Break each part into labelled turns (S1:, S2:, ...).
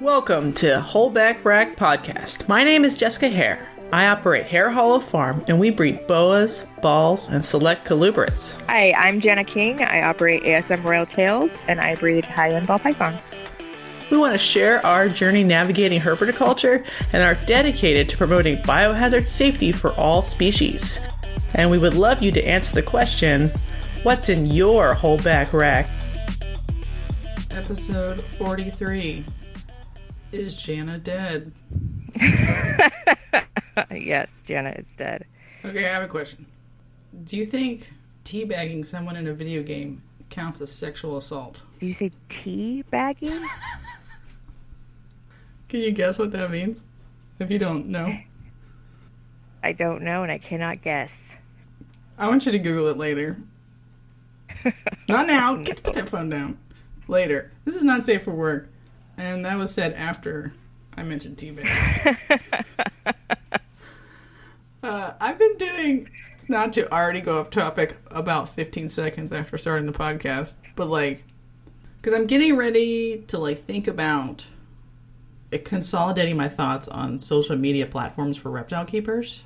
S1: Welcome to Holdback Rack Podcast. My name is Jessica Hare. I operate Hare Hollow Farm and we breed boas, balls, and select colubrids.
S2: Hi, I'm Jana King. I operate ASM Royal Tails and I breed high end ball pythons.
S1: We want to share our journey navigating herpetoculture and are dedicated to promoting biohazard safety for all species. And we would love you to answer the question what's in your holdback rack? Episode 43 Is Jana dead?
S2: yes, Jana is dead.
S1: Okay, I have a question. Do you think teabagging someone in a video game counts as sexual assault?
S2: Did you say tea bagging?
S1: Can you guess what that means? If you don't know,
S2: I don't know and I cannot guess.
S1: I want you to Google it later. Not now. Get put that phone down. Later. This is not safe for work. And that was said after I mentioned teabag. uh, I've been doing, not to already go off topic about 15 seconds after starting the podcast, but like, because I'm getting ready to like think about consolidating my thoughts on social media platforms for reptile keepers.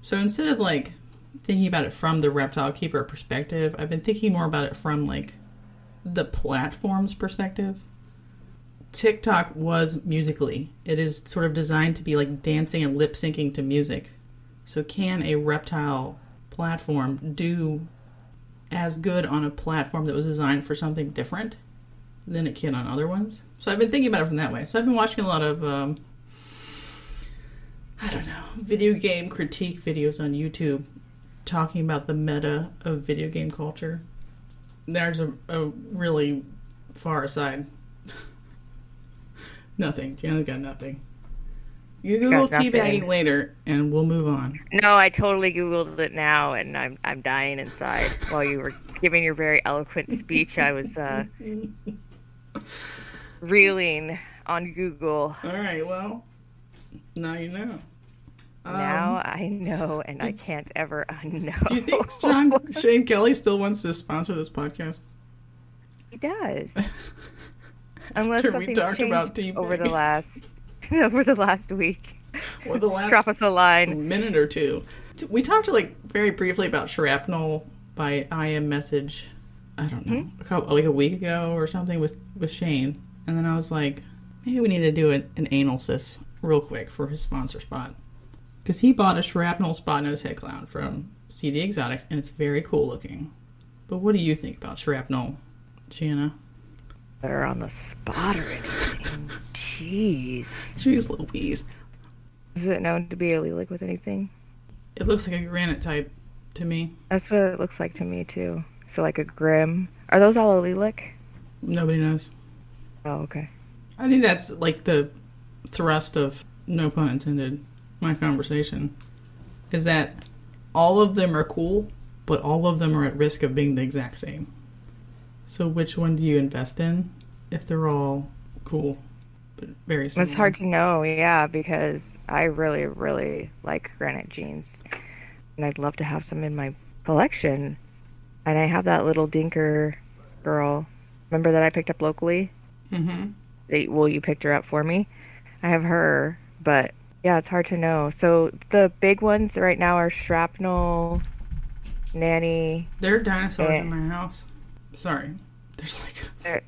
S1: So instead of like thinking about it from the reptile keeper perspective, I've been thinking more about it from like the platform's perspective. TikTok was musically. It is sort of designed to be like dancing and lip syncing to music. So can a reptile platform do as good on a platform that was designed for something different than it can on other ones? So I've been thinking about it from that way. So I've been watching a lot of um, I don't know, video game critique videos on YouTube talking about the meta of video game culture. There's a, a really far aside. Nothing. Jana's got nothing. You Google
S2: Got nothing.
S1: teabagging later, and we'll move on.
S2: No, I totally googled it now and I'm I'm dying inside while you were giving your very eloquent speech. I was uh reeling on Google.
S1: All right. Well, now you know. Um,
S2: now I know and I can't ever unknow.
S1: do you think Sean, Shane Kelley still wants to sponsor this podcast?
S2: he does? Unless
S1: After we talked about teabagging.
S2: over the last over the last week.
S1: Or the last
S2: Drop us a line.
S1: minute or two. We talked like very briefly about shrapnel by IM message. I don't know,
S2: Hmm?
S1: a couple, like a week ago or something with with Shane, and then I was like, maybe we need to do an, an anal real quick for his sponsor spot because he bought a shrapnel spot nose head clown from CD Exotics, and it's very cool looking. But what do you think about shrapnel, Jana?
S2: That are on the spot or anything. Jeez.
S1: Jeez Louise,
S2: Is it known to be a with anything?
S1: it looks like a granite type to me.
S2: That's what it looks like to me too. So like a grim. Are those all a lilac?
S1: Nobody knows.
S2: Oh, okay.
S1: I think that's like the thrust of no pun intended my conversation is that all of them are cool, but all of them are at risk of being the exact same. So which one do you invest in if they're all cool but very similar?
S2: It's hard to know, yeah, because I really, really like granite genes. And I'd love to have some in my collection. And I have that little dinker girl. Remember that I picked up locally?
S1: Mhm.
S2: They, well, you picked her up for me. I have her, but yeah, it's hard to know. So the big ones right now are shrapnel, nanny.
S1: There are dinosaurs in
S2: Eh.
S1: my house. Sorry. There's like
S2: There,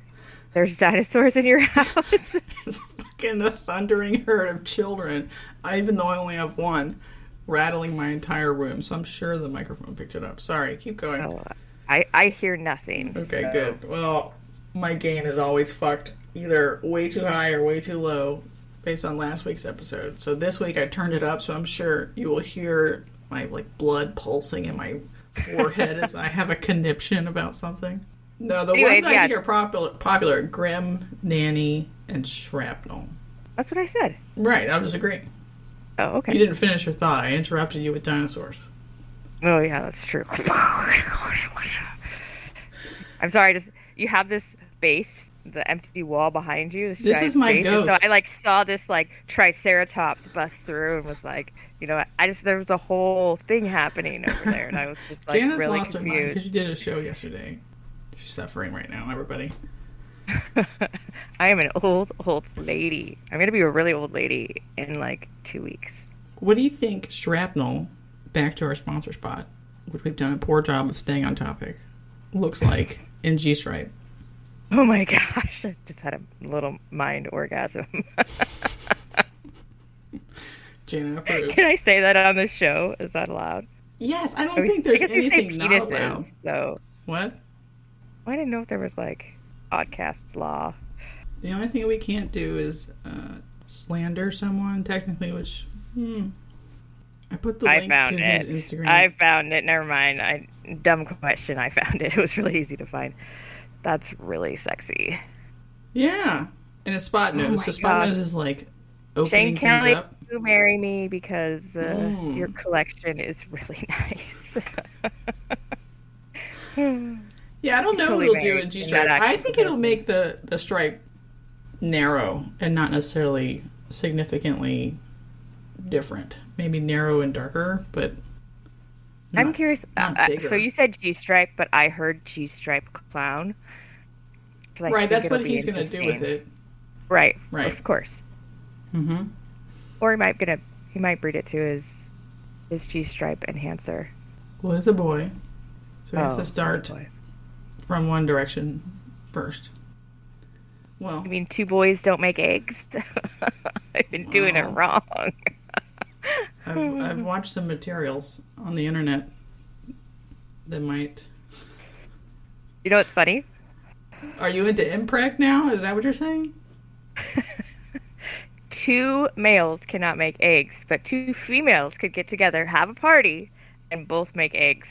S2: there's dinosaurs in your house.
S1: It's fucking a thundering herd of children. I, even though I only have one, rattling my entire room. So I'm sure the microphone picked it up. Sorry, keep going.
S2: Oh, I I hear nothing.
S1: Okay,
S2: so-
S1: good. Well, my gain is always fucked either way too high or way too low based on last week's episode. So this week I turned it up, so I'm sure you will hear my like blood pulsing in my forehead as I have a conniption about something. No, the
S2: Anyways,
S1: ones I
S2: yeah.
S1: think are popular, popular are Grim, Nanny, and Shrapnel.
S2: That's what I said.
S1: Right, I was agreeing.
S2: Oh, okay.
S1: You didn't finish your thought. I interrupted you with dinosaurs.
S2: Oh, yeah, that's true. I'm sorry. Just you have this space, the empty wall behind you. This,
S1: This is my
S2: space,
S1: ghost.
S2: So I like saw this like triceratops bust through and was like, you know, what, I just there was a whole thing happening over there, and I was just like
S1: Jana's
S2: really
S1: lost her mind
S2: confused.
S1: because she did a show yesterday. She's suffering right now, everybody.
S2: I am an old, old lady. I'm going to be a really old lady in like two weeks.
S1: What do you think shrapnel, back to our sponsor spot, which we've done a poor job of staying on topic, looks like in G Stripe?
S2: Oh my gosh, I just had a little mind orgasm.
S1: Jana approves.
S2: Can I say that on the show? Is that allowed?
S1: Yes, I don't think there's
S2: Because you say
S1: anything not allowed.
S2: so
S1: What?
S2: I didn't know if there was like podcast law.
S1: The only thing we can't do is uh, slander someone, technically, which. Hmm. I put the
S2: I
S1: link
S2: found
S1: to
S2: it.
S1: his Instagram.
S2: I found it. Never mind. I dumb question. I found it. It was really easy to find. That's really sexy.
S1: Yeah. And a spot nose.
S2: Oh
S1: so spot
S2: God.
S1: nose is like
S2: Shane
S1: opening things
S2: Kelley,
S1: up.
S2: you marry me because uh,
S1: Mm.
S2: your collection is really nice.
S1: Yeah, I don't know
S2: totally
S1: what it'll do in G stripe. I think it'll make the the stripe narrow and not necessarily significantly different. Maybe narrow and darker, but
S2: I'm curious. Uh,
S1: not
S2: uh, so you said G stripe, but I heard G stripe clown.
S1: Right. That's what he's going to do with it.
S2: Right.
S1: Right.
S2: Of course.
S1: Mm-hmm.
S2: Or he might gonna he might breed it to his his G stripe enhancer.
S1: Well, it's a boy, so he has
S2: Oh,
S1: to start
S2: boy.
S1: From one direction first. Well,
S2: I mean, two boys don't make eggs. I've been doing it wrong.
S1: I've, I've watched some materials on the internet that might.
S2: You know what's funny?
S1: Are you into impreg now? Is that what you're saying?
S2: Two males cannot make eggs, but two females could get together, have a party, and both make eggs.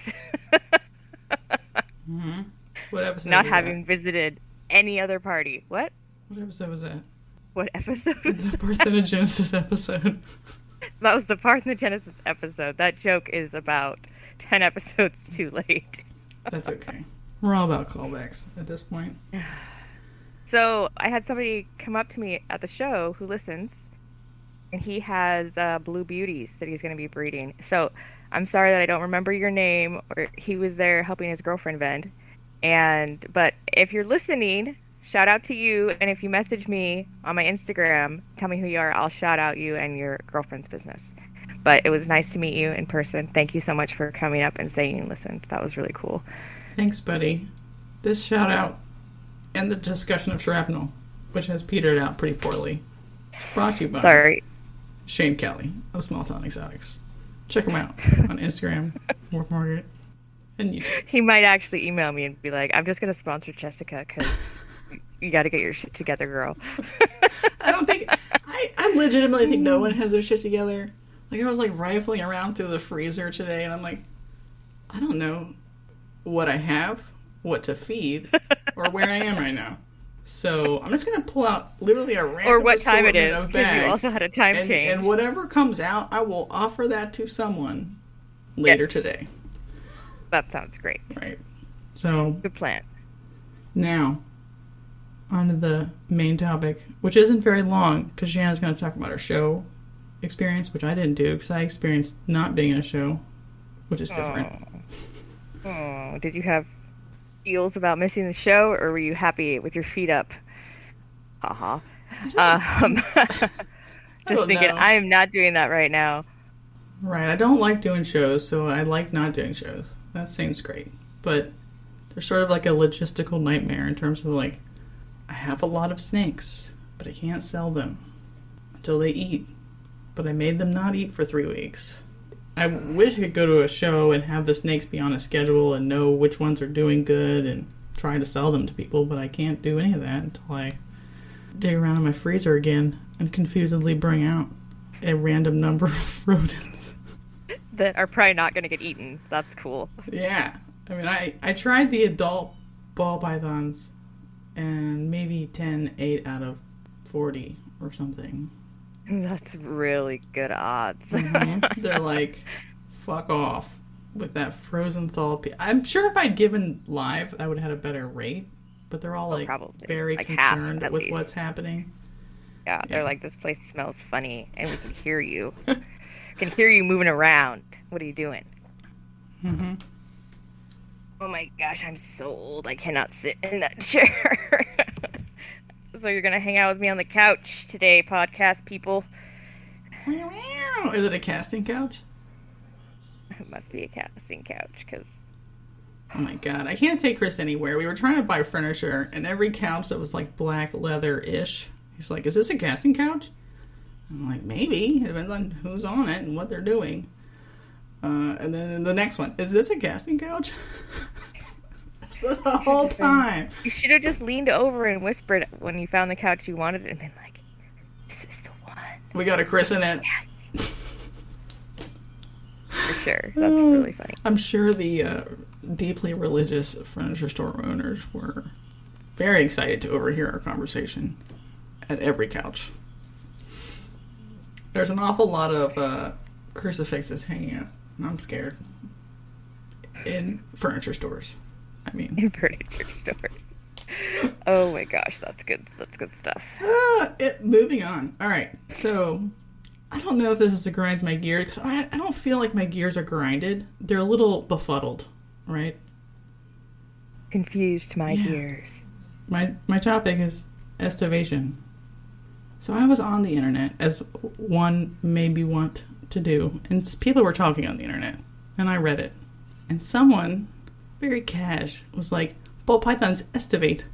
S1: Mm-hmm. What episode?
S2: Not having visited any other party. What?
S1: What episode was that?
S2: What episode? was
S1: The? Parthenogenesis episode.
S2: That was the Parthenogenesis episode. That joke is about 10 episodes too late.
S1: That's okay. We're all about callbacks at this point.
S2: So I had somebody come up to me at the show who listens, and he has uh, blue beauties that he's going to be breeding. So I'm sorry that I don't remember your name, or he was there helping his girlfriend vend. And but if you're listening, shout out to you. And if you message me on my Instagram, tell me who you are. I'll shout out you and your girlfriend's business. But it was nice to meet you in person. Thank you so much for coming up and saying you listened. That was really cool.
S1: Thanks, buddy. This shout out and the discussion of shrapnel, which has petered out pretty poorly, brought to you by
S2: Sorry.
S1: Shane Kelley of Small Town Xotics. Check him out on Instagram, Morph Market, and YouTube.
S2: He might actually email me and be like, "I'm just gonna sponsor Jessica because you got to get your shit together, girl."
S1: I don't think I, I legitimately think no one has their shit together. Like I was like rifling around through the freezer today, and I'm like, I don't know what I have, what to feed, or where I am right now. So I'm just gonna pull out literally a random
S2: Or what time it is,
S1: of bags.
S2: you also had a time
S1: and,
S2: change.
S1: and whatever comes out, I will offer that to someone later
S2: Yes.
S1: today.
S2: That sounds great.
S1: Right. So
S2: Good plan.
S1: now, on to the main topic, which isn't very long because Jana's going to talk about her show experience, which I didn't do because I experienced not being in a show, which is different.
S2: Oh, did you have feels about missing the show, or were you happy with your feet up? Haha. Um, just thinking,
S1: know.
S2: I am not doing that right now.
S1: Right. I don't like doing shows, so I like not doing shows. That seems great. But they're sort of like a logistical nightmare in terms of like, I have a lot of snakes, but I can't sell them until they eat. But I made them not eat for three weeks. I wish I could go to a show and have the snakes be on a schedule and know which ones are doing good and try to sell them to people, but I can't do any of that until I dig around in my freezer again and confusedly bring out a random number of rodents.
S2: That are probably not going to get eaten. That's cool.
S1: Yeah. I mean, I, I tried the adult ball pythons and maybe 10 ate out of 40 or something.
S2: That's really good odds. Mm-hmm.
S1: They're like, fuck off with that frozen thawed. Pe- I'm sure if I'd given live, I would have had a better rate, but they're all oh, like
S2: probably.
S1: very
S2: Like
S1: concerned
S2: at
S1: with
S2: least.
S1: what's happening.
S2: Yeah, they're like, this place smells funny, and we can hear you. can hear you moving around. What are you doing?
S1: hmm
S2: Oh my gosh, I'm so old. I cannot sit in that chair. So you're gonna hang out with me on the couch today, podcast people.
S1: Is it a casting couch?
S2: It must be a casting couch because
S1: Oh my god, I can't take Chris anywhere. We were trying to buy furniture, and every couch that was like black leather ish, he's like, "Is this a casting couch?" I'm like, "Maybe. It depends on who's on it and what they're doing." Uh, and then the next one, is this a casting couch? the whole time,
S2: you should have just leaned over and whispered when you found the couch you wanted, and been like, "This is the one."
S1: we got to christen it.
S2: Yes. For sure, that's really funny.
S1: I'm sure the uh, deeply religious furniture store owners were very excited to overhear our conversation at every couch. There's an awful lot of uh, crucifixes hanging out, and I'm scared. In furniture stores, I mean.
S2: In furniture stores. Oh my gosh, that's good. That's good stuff.
S1: Ah, it, moving on. All right, so I don't know if this is a grinds my gears because I, I don't feel like my gears are grinded. They're a little befuddled, right?
S2: Confused my
S1: Yeah.
S2: gears.
S1: my my topic is estivation. So I was on the internet as one maybe want to do, and people were talking on the internet, and I read it, and someone very cash was like, "Ball pythons estivate."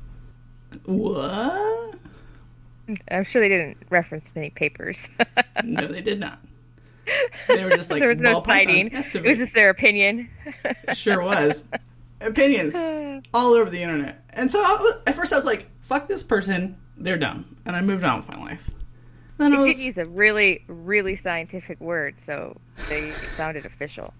S1: What?
S2: I'm sure they didn't reference any papers.
S1: No, they did not. They were just like
S2: there was no
S1: ball pythons
S2: citing.
S1: estivate.
S2: It was just their opinion.
S1: sure was opinions all over the internet. And so I was, at first I was like, "Fuck this person, they're dumb," and I moved on with my life. Then I
S2: They
S1: was,
S2: did use a really, really scientific word, so they sounded official.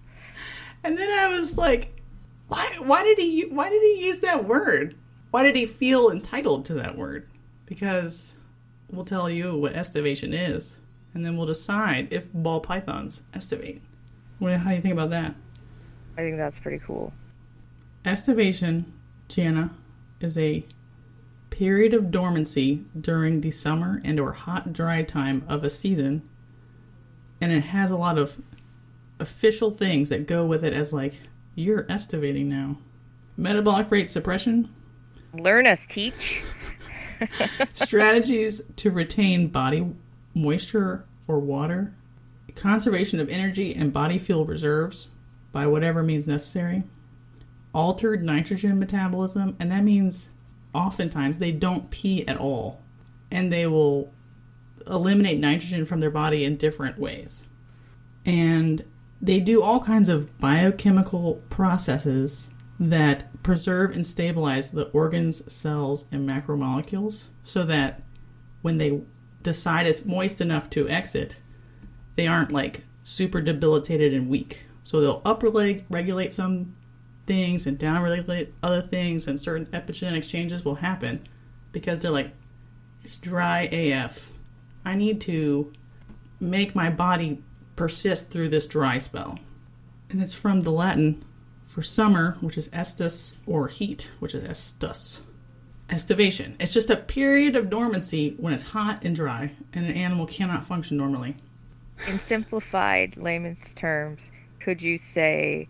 S1: and then I was like, "Why? Why did he? Why did he use that word? Why did he feel entitled to that word?" Because we'll tell you what estivation is, and then we'll decide if ball pythons estivate. What? How do you think about that?
S2: I think that's pretty cool.
S1: Estivation, Jana, is a period of dormancy during the summer and or hot dry time of a season. And it has a lot of official things that go with it as like you're estivating now. Metabolic rate suppression.
S2: Learn us, teach.
S1: strategies to retain body moisture or water. Conservation of energy and body fuel reserves by whatever means necessary. Altered nitrogen metabolism and that means oftentimes they don't pee at all and they will eliminate nitrogen from their body in different ways and they do all kinds of biochemical processes that preserve and stabilize the organs, cells, and macromolecules so that when they decide it's moist enough to exit, they aren't like super debilitated and weak. So they'll upregulate regulate some things and down downregulate other things, and certain epigenetic changes will happen because they're like, it's dry AF. I need to make my body persist through this dry spell. And it's from the Latin for summer, which is estus, or heat, which is estus. Estivation. It's just a period of dormancy when it's hot and dry, and an animal cannot function normally.
S2: In simplified layman's terms, could you say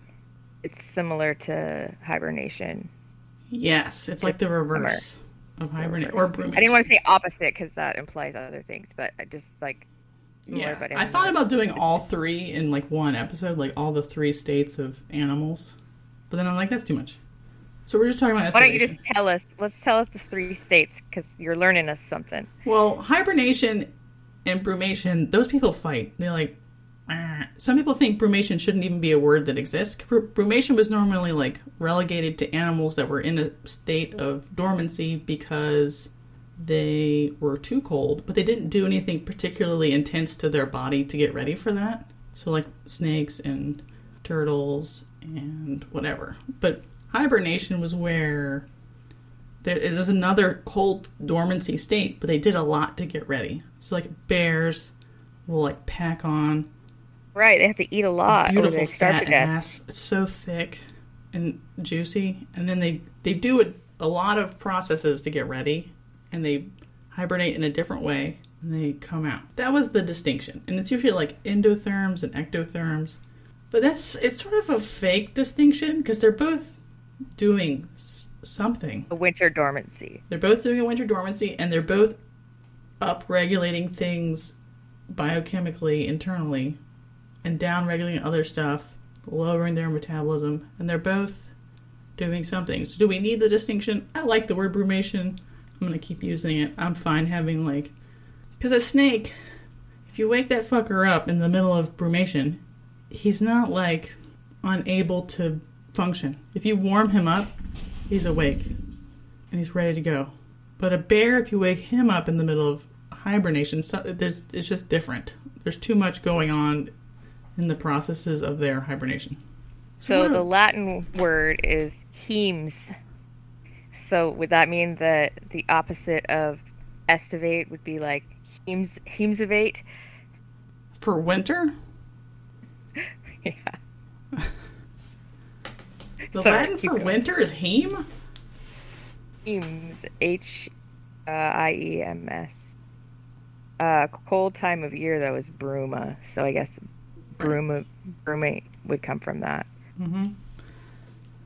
S2: it's similar to hibernation?
S1: Yes, it's like the reverse of hibernate or brumation.
S2: I didn't want to say opposite because that implies other things, but I just like
S1: Yeah, I thought about doing all three in like one episode, like all the three states of animals, but then I'm like, that's too much. So we're just talking about
S2: Why don't you just tell us? Let's tell us the three states because you're learning us something.
S1: Well, hibernation and brumation, those people fight. They're like. Some people think brumation shouldn't even be a word that exists. Br- Brumation was normally like relegated to animals that were in a state of dormancy because they were too cold, but they didn't do anything particularly intense to their body to get ready for that. So, like snakes and turtles and whatever. But hibernation was where there it is another cold dormancy state, but they did a lot to get ready. So like bears will like pack on
S2: Right, they have to eat a lot or
S1: beautiful fat
S2: to
S1: ass. It's so thick and juicy, and then they they do it a lot of processes to get ready, and they hibernate in a different way, and they come out. That was the distinction, and it's usually like endotherms and ectotherms, but that's it's sort of a fake distinction because they're both doing something.
S2: A winter dormancy.
S1: They're both doing a winter dormancy, and they're both up-regulating things biochemically internally, and down-regulating other stuff, lowering their metabolism, and they're both doing something. So, do we need the distinction? I like the word brumation. I'm gonna keep using it. I'm fine having like, because a snake, if you wake that fucker up in the middle of brumation, he's not like unable to function. If you warm him up, he's awake and he's ready to go. But a bear, if you wake him up in the middle of hibernation, so, there's it's just different. There's too much going on in the processes of their hibernation.
S2: So
S1: what
S2: the Latin word is hemes. So would that mean that the opposite of estivate would be like hemes hemesivate?
S1: for winter,
S2: yeah.
S1: the
S2: Sorry,
S1: Latin for
S2: going.
S1: winter is heme.
S2: Hemes H uh, I E M S. Uh, cold time of year though is bruma. So I guess bruma brumate would come from that.
S1: hmm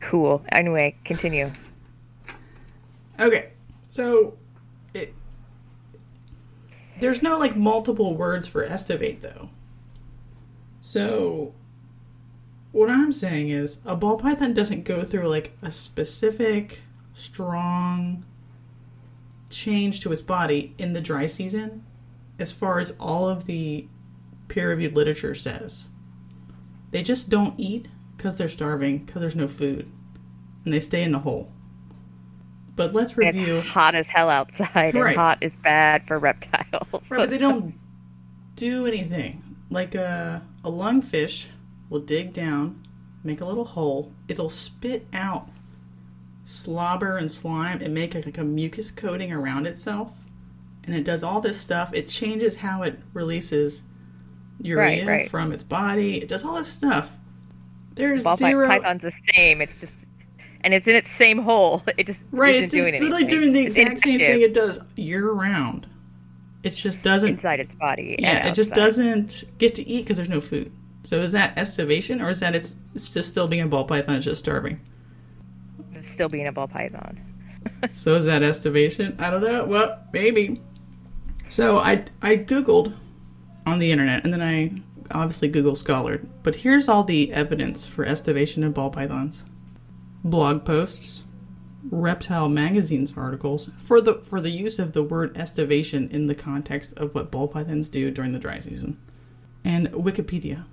S2: Cool. Anyway, continue.
S1: Okay, so it there's no like multiple words for estivate though. So what I'm saying is a ball python doesn't go through like a specific strong change to its body in the dry season as far as all of the peer-reviewed literature says. They just don't eat cuz they're starving cuz there's no food and they stay in the hole. But let's review
S2: It's hot as hell outside,
S1: Right.
S2: and hot is bad for reptiles.
S1: Right, but they don't do anything. Like a, a lungfish will dig down, make a little hole. It'll spit out slobber and slime and make like a mucus coating around itself. And it does all this stuff. It changes how it releases urea
S2: right.
S1: from its body. It does all this stuff. There's
S2: ball
S1: zero.
S2: python's the same. It's just, and it's in its same hole. It just
S1: right, it's,
S2: doing
S1: it's literally doing the
S2: It's
S1: exact same thing it does year round. It just doesn't
S2: inside its body.
S1: Yeah, it just doesn't get to eat because there's no food. So is that estivation, or is that it's, it's just still being a ball python, it's just starving?
S2: It's still being a ball python.
S1: So is that estivation? I don't know. Well, maybe. So I I googled on the internet, and then I obviously Google Scholar. But here's all the evidence for estivation of ball pythons: blog posts, reptile magazines articles for the for the use of the word estivation in the context of what ball pythons do during the dry season, and Wikipedia.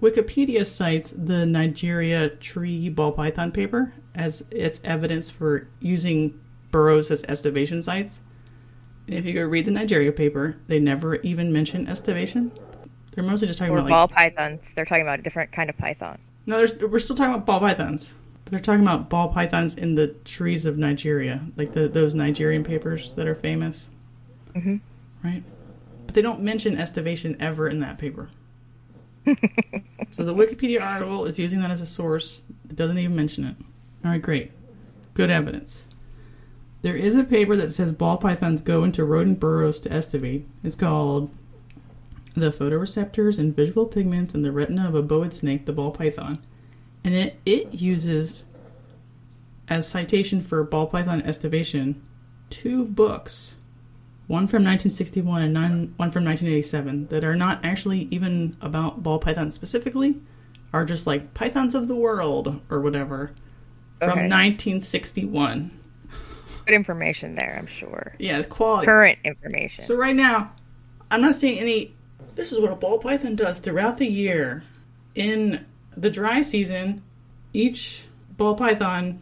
S1: Wikipedia cites the Nigeria tree ball python paper as its evidence for using burrows as estivation sites. If you go read the Nigeria paper, they never even mention estivation. They're mostly just talking
S2: Or
S1: about
S2: ball
S1: like
S2: pythons. They're talking about a different kind of python.
S1: no, there's, we're still talking about ball pythons. They're talking about ball pythons in the trees of Nigeria, like the those Nigerian papers that are famous,
S2: Mhm.
S1: right? But they don't mention estivation ever in that paper. so the Wikipedia article is using that as a source. It doesn't even mention it. All right, great, good evidence. There is a paper that says ball pythons go into rodent burrows to estivate. It's called "The Photoreceptors and Visual Pigments in the Retina of a Boid Snake, the Ball Python," and it it uses as citation for ball python estivation two books, one from 1961 and nine, one from 1987, that are not actually even about ball pythons specifically, are just like pythons of the world or whatever from
S2: Okay.
S1: 1961.
S2: Good information there, I'm sure.
S1: Yeah, it's quality.
S2: Current information.
S1: So right now, I'm not seeing any. This is what a ball python does throughout the year. In the dry season, each ball python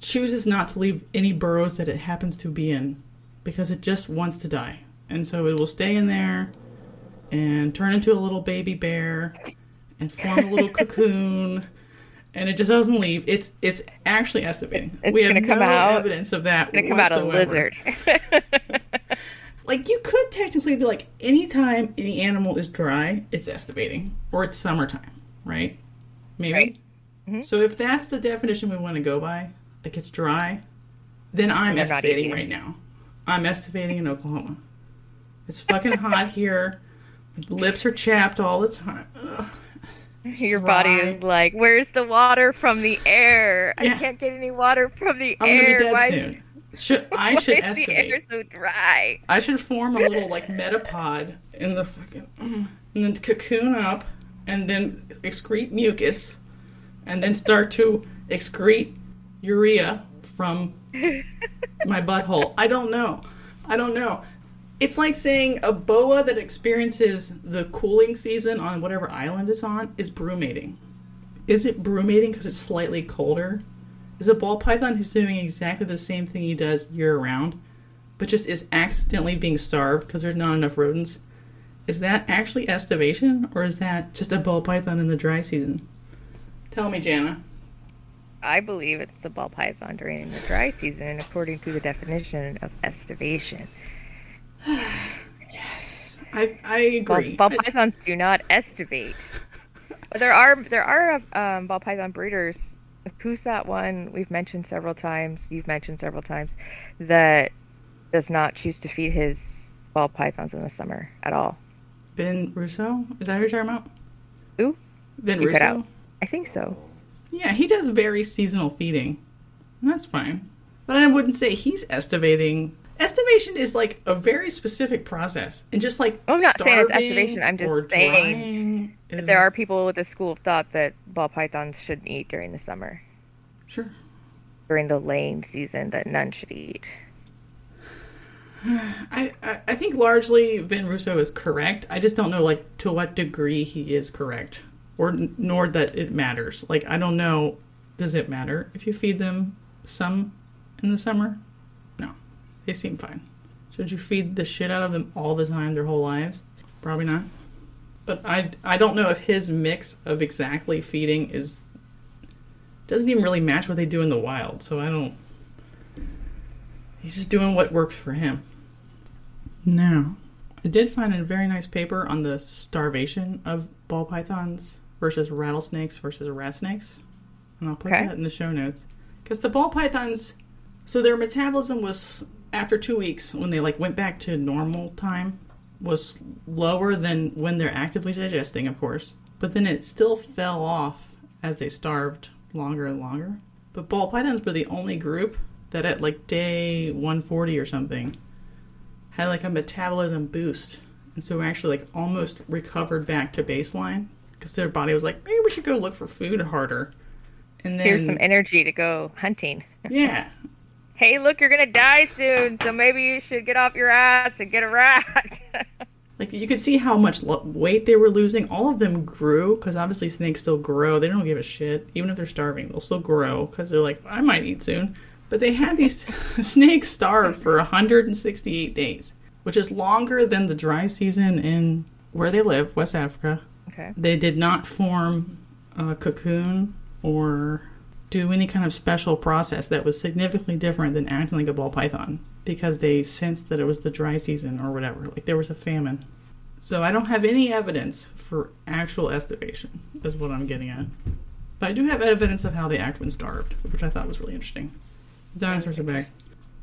S1: chooses not to leave any burrows that it happens to be in because it just wants to die, and so it will stay in there and turn into a little baby bear and form a little cocoon. And it just doesn't leave. It's it's actually estivating.
S2: It's
S1: we have no
S2: out-
S1: evidence of that.
S2: It's gonna come out a lizard.
S1: like you could technically be like anytime any animal is dry it's estivating or it's summertime right maybe
S2: Right. Mhm.
S1: so if that's the definition we want to go by like it's dry then i'm
S2: not
S1: estivating right now i'm estivating in oklahoma it's fucking hot here My lips are chapped all the time Ugh.
S2: Your body is like, where's the water from the air? I can't get any water from the air.
S1: I'm gonna be dead
S2: Why-
S1: soon. Should I
S2: why
S1: should
S2: is the air
S1: estimate?
S2: so dry?
S1: I should form a little like metapod in the fucking, and then cocoon up, and then excrete mucus, and then start to excrete urea from my butthole. I don't know. I don't know. It's like saying a boa that experiences the cooling season on whatever island it's on is brumating. Is it brumating because it's slightly colder? Is a ball python who's doing exactly the same thing he does year round, but just is accidentally being starved because there's not enough rodents? Is that actually estivation, or is that just a ball python in the dry season? Tell me, Jana.
S2: I believe it's the ball python during the dry season, according to the definition of estivation.
S1: I I agree.
S2: ball
S1: I-
S2: pythons do not estivate. But there are there are um, ball python breeders. Who's that one we've mentioned several times? You've mentioned several times that does not choose to feed his ball pythons in the summer at all.
S1: Vin Russo? Is that who you're talking about?
S2: Who?
S1: Vin
S2: You
S1: Russo?
S2: I think so.
S1: Yeah, he does very seasonal feeding. That's fine. But I wouldn't say he's estivating. Estivation is like a very specific process. And just like
S2: I'm not saying it's
S1: starving
S2: estivation, I'm just saying
S1: is-
S2: there are people with a school of thought that ball pythons shouldn't eat during the summer,
S1: Sure.
S2: during the laying season that none should eat.
S1: I, I, I think largely Vin Russo is correct. I just don't know like to what degree he is correct. Or nor that it matters. Like I don't know does it matter if you feed them some in the summer? They seem fine. Should you feed the shit out of them all the time their whole lives? Probably not. But I I don't know if his mix of exactly feeding is doesn't even really match what they do in the wild. So I don't He's just doing what works for him. Now, I did find a very nice paper on the starvation of ball pythons versus rattlesnakes versus rat snakes. And I'll put
S2: Okay.
S1: that in the show notes. Because the ball pythons, so their metabolism was, after two weeks, when they like went back to normal time, was lower than when they're actively digesting, of course. But then it still fell off as they starved longer and longer. But ball pythons were the only group that at like day 140 or something had like a metabolism boost. And so actually like almost recovered back to baseline because their body was like, maybe we should go look for food harder. And then,
S2: Here's some energy to go hunting.
S1: yeah,
S2: Hey, look, you're gonna die soon, so maybe you should get off your ass and get a rat.
S1: like you could see how much lo- weight they were losing. All of them grew because obviously snakes still grow. They don't give a shit, even if they're starving. They'll still grow because they're like, I might eat soon. But they had these snakes starve for 168 days, which is longer than the dry season in where they live, West Africa.
S2: okay.
S1: They did not form a cocoon or do any kind of special process that was significantly different than acting like a ball python because they sensed that it was the dry season or whatever. Like there was a famine. So I don't have any evidence for actual estivation, is what I'm getting at. But I do have evidence of how they act when starved, which I thought was really interesting. Dinosaurs are back.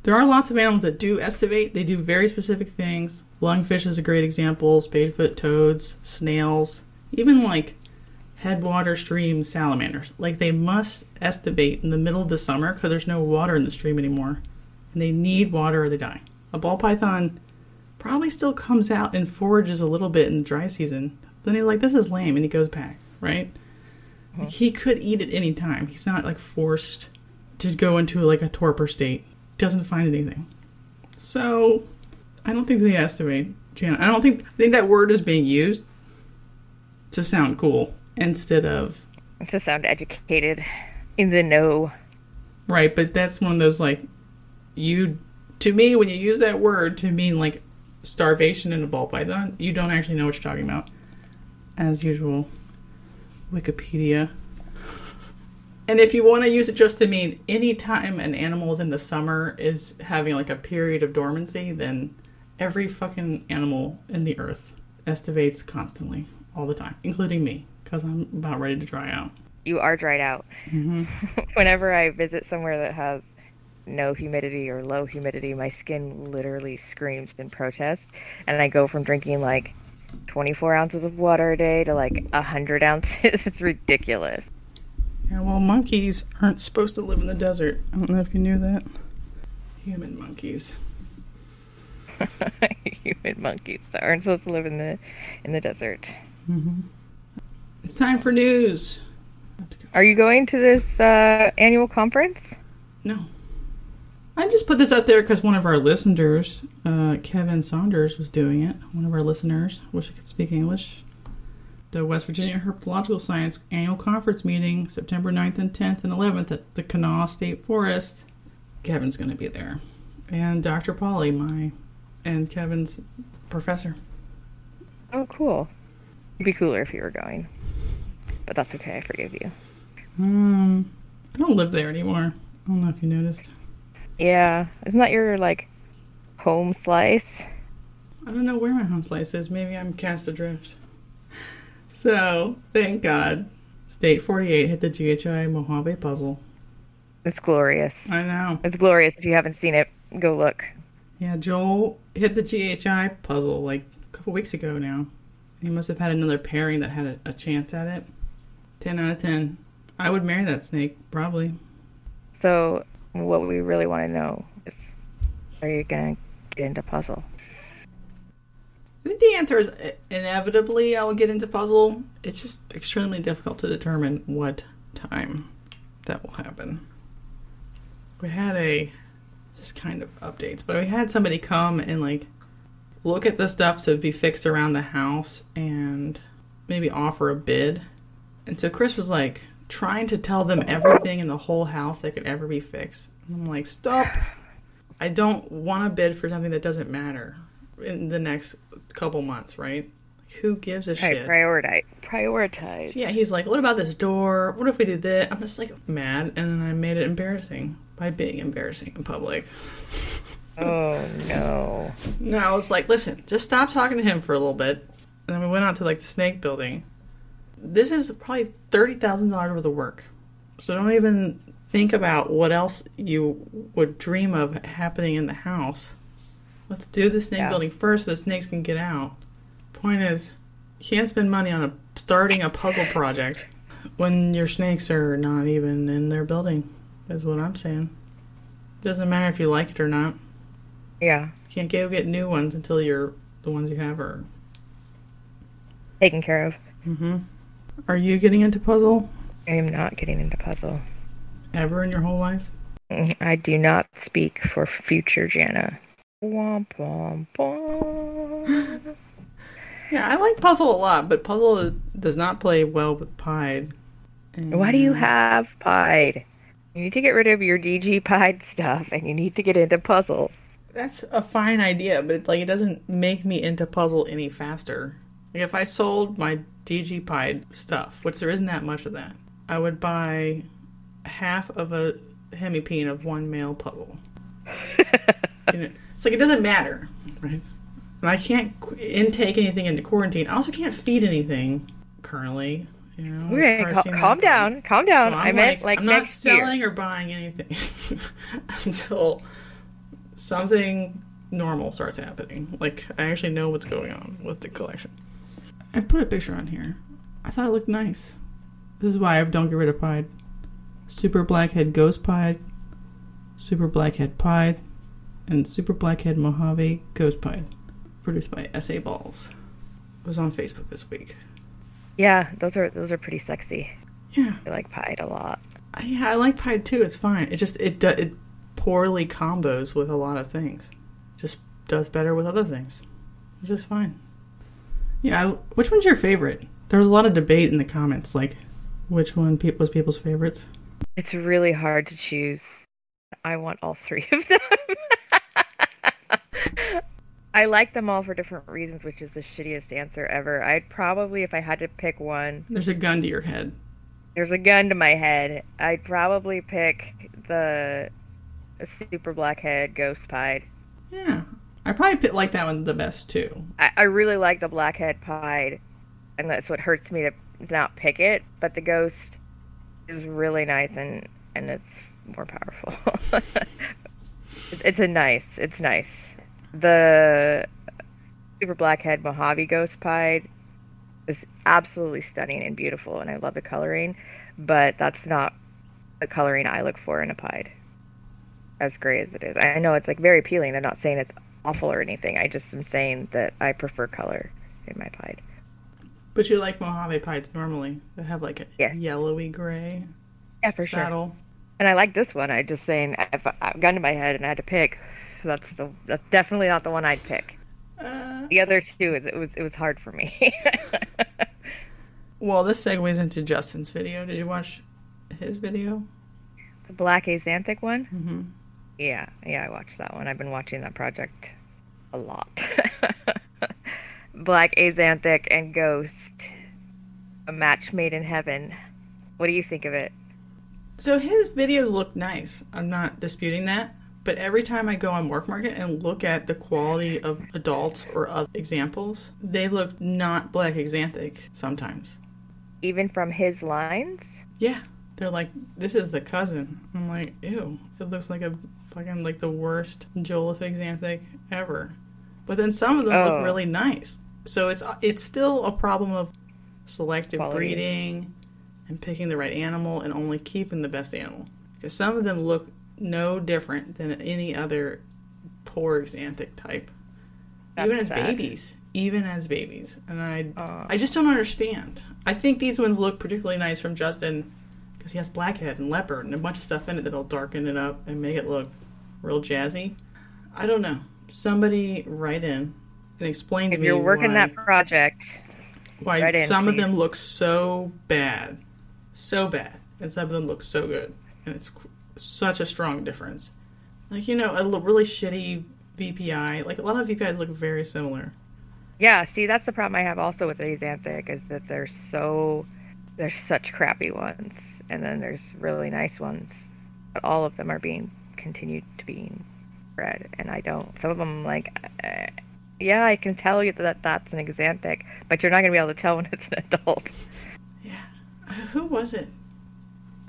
S1: There are lots of animals that do estivate. They do very specific things. Lungfish is a great example. Spadefoot toads, snails, even like headwater stream salamanders. Like they must estivate in the middle of the summer because there's no water in the stream anymore, and they need water or they die. A ball python probably still comes out and forages a little bit in the dry season. Then he's like, "This is lame," and he goes back. Right? Uh-huh. Like, he could eat at any time. He's not like forced to go into like a torpor state. Doesn't find anything. So I don't think they estivate, Jana. I don't think I think that word is being used to sound cool instead of
S2: To sound educated, in the know.
S1: right. But that's one of those like you to me when you use that word to mean like starvation in a ball python, you don't actually know what you're talking about. As usual, Wikipedia. And if you want to use it just to mean any time an animal is in the summer is having like a period of dormancy, then every fucking animal in the earth estivates constantly, all the time, including me, because I'm about ready to dry out.
S2: You are dried out. Whenever I visit somewhere that has no humidity or low humidity, my skin literally screams in protest. And I go from drinking like 24 ounces of water a day to like 100 ounces. it's ridiculous.
S1: Yeah, well, monkeys aren't supposed to live in the desert. I don't know if you knew that. Human monkeys.
S2: Human monkeys aren't supposed to live in the in the desert.
S1: Mm-hmm. It's time for news.
S2: Are you going to this uh, annual conference?
S1: No. I just put this out there because one of our listeners, uh, Kevin Saunders, was doing it. One of our listeners, wish I could speak English. The West Virginia Herpetological Science annual conference meeting, September 9th and 10th and 11th at the Kanawha State Forest. Kevin's going to be there. And Dr. Polly, my and Kevin's professor.
S2: Oh, cool. It'd be cooler if you were going. But that's okay. I forgive you.
S1: Um, I don't live there anymore. I don't know if you noticed.
S2: Yeah. Isn't that your, like, home slice?
S1: I don't know where my home slice is. Maybe I'm cast adrift. So, thank God. State 48 hit the GHI Mojave puzzle.
S2: It's glorious.
S1: I know.
S2: It's glorious. If you haven't seen it, go look.
S1: Yeah, Joel hit the GHI puzzle like a couple weeks ago now. He must have had another pairing that had a, a chance at it. 10 out of 10. I would marry that snake, probably.
S2: So, what we really want to know is are you going to get into puzzle?
S1: I think the answer is inevitably I will get into puzzle. It's just extremely difficult to determine what time that will happen. We had a just kind of updates, but we had somebody come and like look at the stuff to be fixed around the house and maybe offer a bid. And so Chris was like trying to tell them everything in the whole house that could ever be fixed. And I'm like, stop. I don't want to bid for something that doesn't matter in the next couple months, right? Who gives a
S2: Right,
S1: shit?
S2: prioritize. Prioritize.
S1: So yeah, he's like, what about this door? What if we do this? I'm just like mad, and then I made it embarrassing by being embarrassing in public.
S2: Oh no.
S1: No, I was like, listen, just stop talking to him for a little bit. And then we went out to like the snake building. This is probably thirty thousand dollars worth of work. So don't even think about what else you would dream of happening in the house. Let's do the snake
S2: Yeah.
S1: building first so the snakes can get out. Point is, you can't spend money on a starting a puzzle project when your snakes are not even in their building, is what I'm saying. Doesn't matter if you like it or not.
S2: Yeah.
S1: You can't go get new ones until you're the ones you have are.
S2: Taken care of.
S1: hmm Are you getting into puzzle
S2: I am not getting into puzzle.
S1: ever in your whole life?
S2: Mm, I do not speak for future Jana. Womp womp womp.
S1: Yeah, I like puzzle a lot, but puzzle does not play well with Pied. And
S2: Why do you have Pied? You need to get rid of your DG Pied stuff and you need to get into puzzle.
S1: That's a fine idea, but like it doesn't make me into puzzle any faster. Like if I sold my DG Pied stuff, which there isn't that much of that, I would buy half of a hemipene of one male puzzle. You know, it's like it doesn't matter, right? And I can't qu- intake anything into quarantine. I also can't feed anything currently. You know,
S2: cal- calm down, calm down.
S1: So
S2: I
S1: I'm
S2: meant like
S1: I'm not
S2: next year.
S1: selling or buying anything until something normal starts happening. Like I actually know what's going on with the collection. I put a picture on here. I thought it looked nice. This is why I don't get rid of Pied. Super Blackhead Ghost Pied, Super Blackhead Pied, and Super Blackhead Mojave Ghost Pied. Produced by SA Balls. It was on Facebook this week.
S2: Yeah, those are those are pretty sexy.
S1: Yeah.
S2: I like Pied a lot.
S1: I, yeah, I like Pied too. It's fine. It just it it poorly combos with a lot of things. Just does better with other things. It's just fine. Yeah, which one's your favorite? There was a lot of debate in the comments, like which one pe- was people's favorites.
S2: It's really hard to choose. I want all three of them. I like them all for different reasons, which is the shittiest answer ever. I'd probably, if I had to pick one,
S1: There's a gun to your head.
S2: there's a gun to my head. I'd probably pick the super blackhead ghost pied.
S1: Yeah, I probably like that one the best too.
S2: I, I really like the blackhead pied, and that's what hurts me to not pick it. But the ghost is really nice, and and it's more powerful. it's, it's a nice. It's nice. The Super Blackhead Mojave Ghost Pied is absolutely stunning and beautiful, and I love the coloring, but that's not the coloring I look for in a pied. As gray as it is, I know it's like very appealing. I'm not saying it's awful or anything. I just am saying that I prefer color in my pied.
S1: But you like Mojave pieds normally that have like a
S2: Yes.
S1: yellowy gray
S2: Yeah, for sure. And I like this one. I just saying if I- I've gun to my head and I had to pick, that's the that's definitely not the one I'd pick.
S1: Uh,
S2: The other two, it was it was hard for me.
S1: well, this segues into Justin's video. Did you watch his video?
S2: the black axanthic one.
S1: Mm-hmm.
S2: Yeah, yeah, I watched that one. I've been watching that project a lot. Black Axanthic and Ghost, a match made in heaven. What do you think of it?
S1: So his videos look nice. I'm not disputing that. But every time I go on Morph Market and look at the quality of adults or other examples, they look not black axanthic sometimes.
S2: Even from his lines?
S1: Yeah. They're like, this is the cousin. I'm like, ew. It looks like a fucking like the worst Jolliff axanthic ever. But then some of them
S2: Oh.
S1: look really nice. So it's it's still a problem of selective
S2: Quality.
S1: breeding and picking the right animal and only keeping the best animal. Because some of them look no different than any other poor axanthic type. even as
S2: sad.
S1: babies. Even as babies. And I
S2: Aw.
S1: I just don't understand. I think these ones look particularly nice from Justin because he has blackhead and leopard and a bunch of stuff in it that'll darken it up and make it look real jazzy. I don't know. Somebody write in and explain to me.
S2: If you're working
S1: why,
S2: that project,
S1: why
S2: write in,
S1: some of
S2: please.
S1: them look so bad, so bad, and some of them look so good, and it's cr- such a strong difference. Like you know, a really shitty VPI. Like a lot of VPIs look very similar.
S2: yeah, see, that's the problem I have also with the Axanthic is that they're so, there's such crappy ones, and then there's really nice ones. But all of them are being continued to being bred, and I don't. Some of them, like, uh, yeah, I can tell you that that's an Axanthic, but you're not going to be able to tell when it's an adult.
S1: Yeah. Who was it?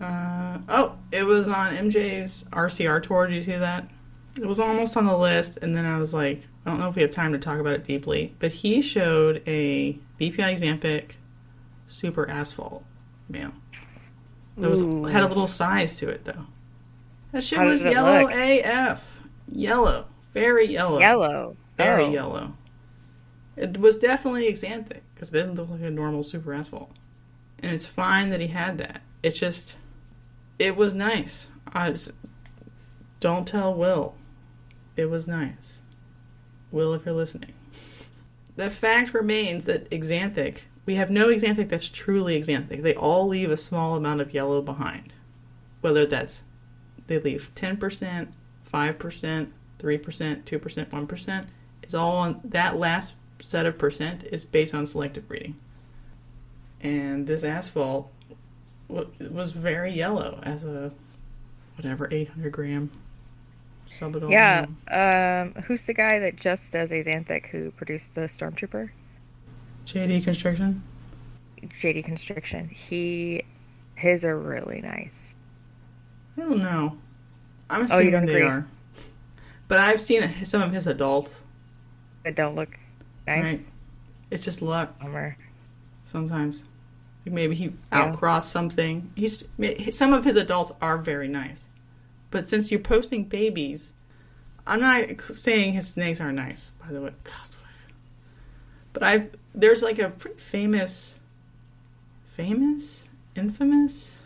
S1: Uh, oh, it was on MJ's RCR tour. Did you see that? It was almost on the list, and then I was like, I don't know if we have time to talk about it deeply, but he showed a VPI Xanthic Super Asphalt male. That was
S2: Ooh.
S1: had a little size to it though. That shit
S2: How
S1: was yellow? AF. Yellow. Very yellow.
S2: Yellow.
S1: Very
S2: Oh.
S1: yellow. It was definitely Xanthic because it didn't look like a normal super asphalt. And it's fine that he had that. It's just, it was nice. I was, don't tell Will. It was nice. Will, if you're listening. The fact remains that Xanthic, we have no Xanthic that's truly Xanthic. They all leave a small amount of yellow behind. Whether that's, they leave 10%, 5%, 3%, 2%, 1%. It's all on that last set of percent is based on selective breeding. And this asphalt wa- was very yellow as a whatever 800 gram subadult.
S2: Yeah. Um, who's the guy that just does Axanthic who produced the Stormtrooper?
S1: JD Construction.
S2: JD Constriction. He, his are really nice.
S1: I don't know. I'm
S2: Oh, you
S1: assuming
S2: don't
S1: they
S2: agree?
S1: are. But I've seen some of his adult,
S2: That don't look nice.
S1: right? It's just luck.
S2: Bummer.
S1: sometimes. Like maybe he
S2: Yeah.
S1: outcrossed something. He's some of his adults are very nice, but since you're posting babies, I'm not saying his snakes are nice. By the way, God, but I've there's like a pretty famous, famous, infamous.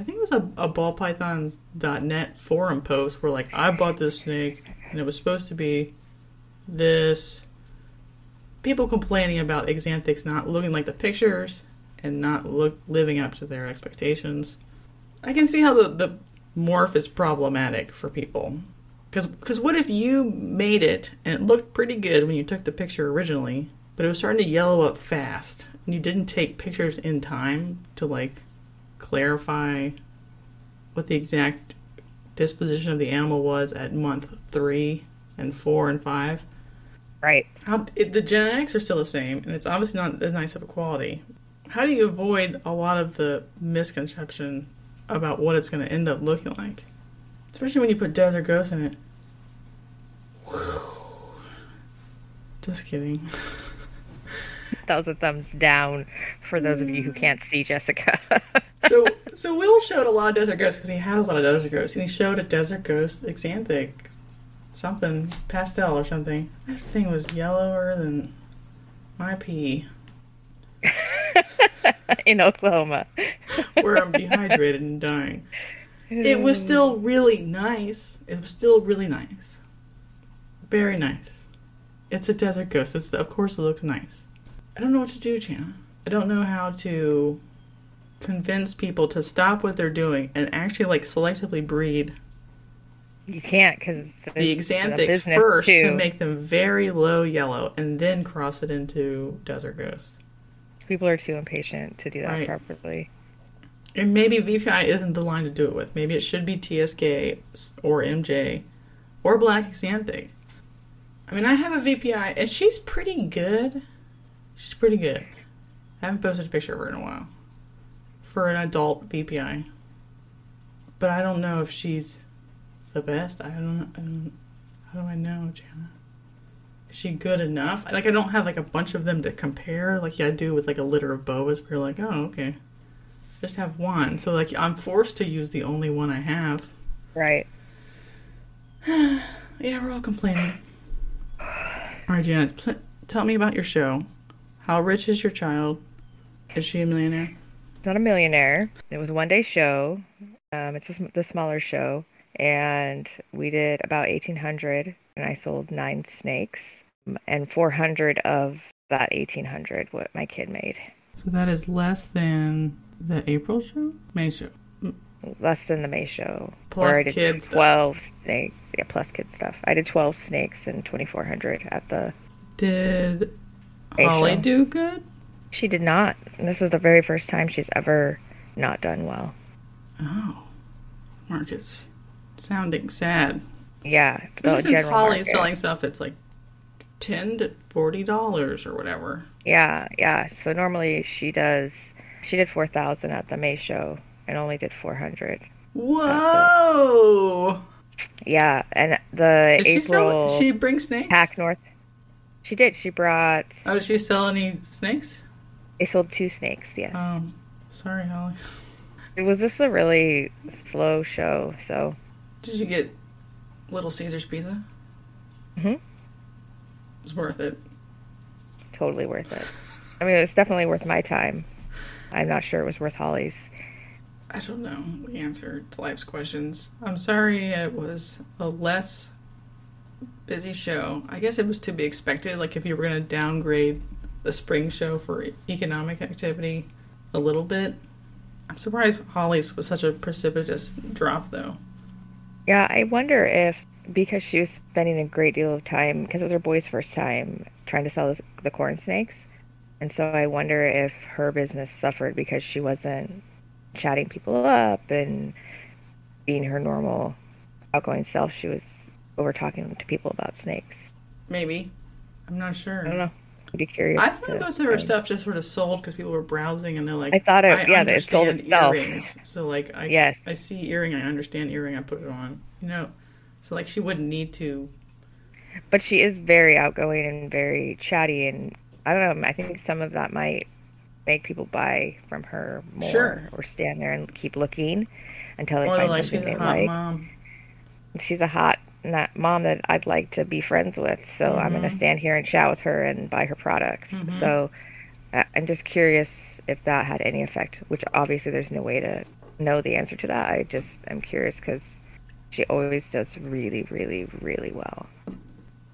S1: I think it was a, a ballpythons.net forum post where like I bought this snake and it was supposed to be this people complaining about Xanthics not looking like the pictures and not look living up to their expectations. I can see how the, the morph is problematic for people. Because what if you made it and it looked pretty good when you took the picture originally, but it was starting to yellow up fast and you didn't take pictures in time to like clarify what the exact disposition of the animal was at month three and four and five?
S2: Right.
S1: How, it, the genetics are still the same, and it's obviously not as nice of a quality. How do you avoid a lot of the misconception about what it's going to end up looking like? Especially when you put Desert Ghost in it. Just kidding.
S2: That was a thumbs down for those of you who can't see Jessica.
S1: so so Will showed a lot of desert ghosts because he has a lot of desert ghosts, and he showed a desert ghost xanthic, something pastel or something. That thing was yellower than my pee.
S2: in Oklahoma.
S1: where I'm dehydrated and dying. It was mm. still really nice. It was still really nice. Very nice. It's a desert ghost. It's of course it looks nice. I don't know what to do, Jana. I don't know how to convince people to stop what they're doing and actually like selectively breed
S2: You can't because
S1: the xanthics first to make them very low yellow and then cross it into desert ghost.
S2: People are too impatient to do that
S1: Right.
S2: properly.
S1: And maybe VPI isn't the line to do it with. Maybe it should be TSK or MJ or Black Xanthic. I mean, I have a VPI and she's pretty good. She's pretty good. I haven't posted a picture of her in a while for an adult VPI. But I don't know if she's the best. I don't, I don't how do I know, Jana? Is she good enough? Like, I don't have like a bunch of them to compare like yeah, I do with like a litter of boas where you're like, oh, okay just have one. So like I'm forced to use the only one I have.
S2: Right.
S1: Yeah, we're all complaining. All right, Janet, pl- tell me about your show. How rich is your child? Is she a millionaire?
S2: Not a millionaire. It was a one day show. Um, it's a the smaller show. And we did about 1,800, and I sold nine snakes. And 400 of that 1,800, what my kid made.
S1: So that is less than the April show, May show.
S2: Less than the May show.
S1: Plus
S2: where I did
S1: kid stuff.
S2: 12 snakes. Yeah, plus kid stuff. I did 12 snakes and 2,400 at the.
S1: Did Holly
S2: show.
S1: do good?
S2: She did not. This is the very first time she's ever not done well.
S1: Oh, Mark Marcus, sounding sad.
S2: Yeah,
S1: Especially since Holly's
S2: market.
S1: selling stuff it's like ten to forty dollars or whatever.
S2: Yeah, yeah. So normally she does. She did four thousand at the May show and only did four hundred.
S1: Whoa!
S2: Yeah, and the
S1: she
S2: April
S1: sell? She bring snakes?
S2: Pack North. She did. She brought.
S1: Oh, did she sell any snakes?
S2: They sold two snakes. Yes.
S1: Um, sorry, Holly.
S2: it was just a really slow show. So
S1: Did you get Little Caesar's pizza?
S2: Mhm.
S1: It was worth it.
S2: totally worth it. I mean, it was definitely worth my time. I'm not sure it was worth Holly's.
S1: I don't know the answer to life's questions. I'm sorry it was a less busy show. I guess it was to be expected. Like if you were going to downgrade the spring show for economic activity a little bit. I'm surprised Holly's was such a precipitous drop, though.
S2: Yeah, I wonder if because she was spending a great deal of time because it was her boy's first time trying to sell this, the corn snakes, and so I wonder if her business suffered because she wasn't chatting people up and being her normal outgoing self. She was over talking to people about snakes.
S1: Maybe. I'm not sure.
S2: I don't know. I'd be curious.
S1: I thought
S2: to
S1: most of her stuff just sort of sold because people were browsing and they're like,
S2: I thought it- yeah, it sold itself.
S1: Earrings. So like, I
S2: Yes.
S1: I see earring, I understand earring, I put it on. You know, so like she wouldn't need to.
S2: but she is very outgoing and very chatty and i don't know i think some of that might make people buy from her more
S1: Sure.
S2: or stand there and keep looking until they
S1: Or
S2: find
S1: like
S2: something
S1: she's a
S2: they
S1: hot
S2: like
S1: mom.
S2: she's a hot not mom that i'd like to be friends with so i'm going to stand here and chat with her and buy her products
S1: Mhm.
S2: so i'm just curious if that had any effect which obviously there's no way to know the answer to that i just i'm curious because she always does really really really well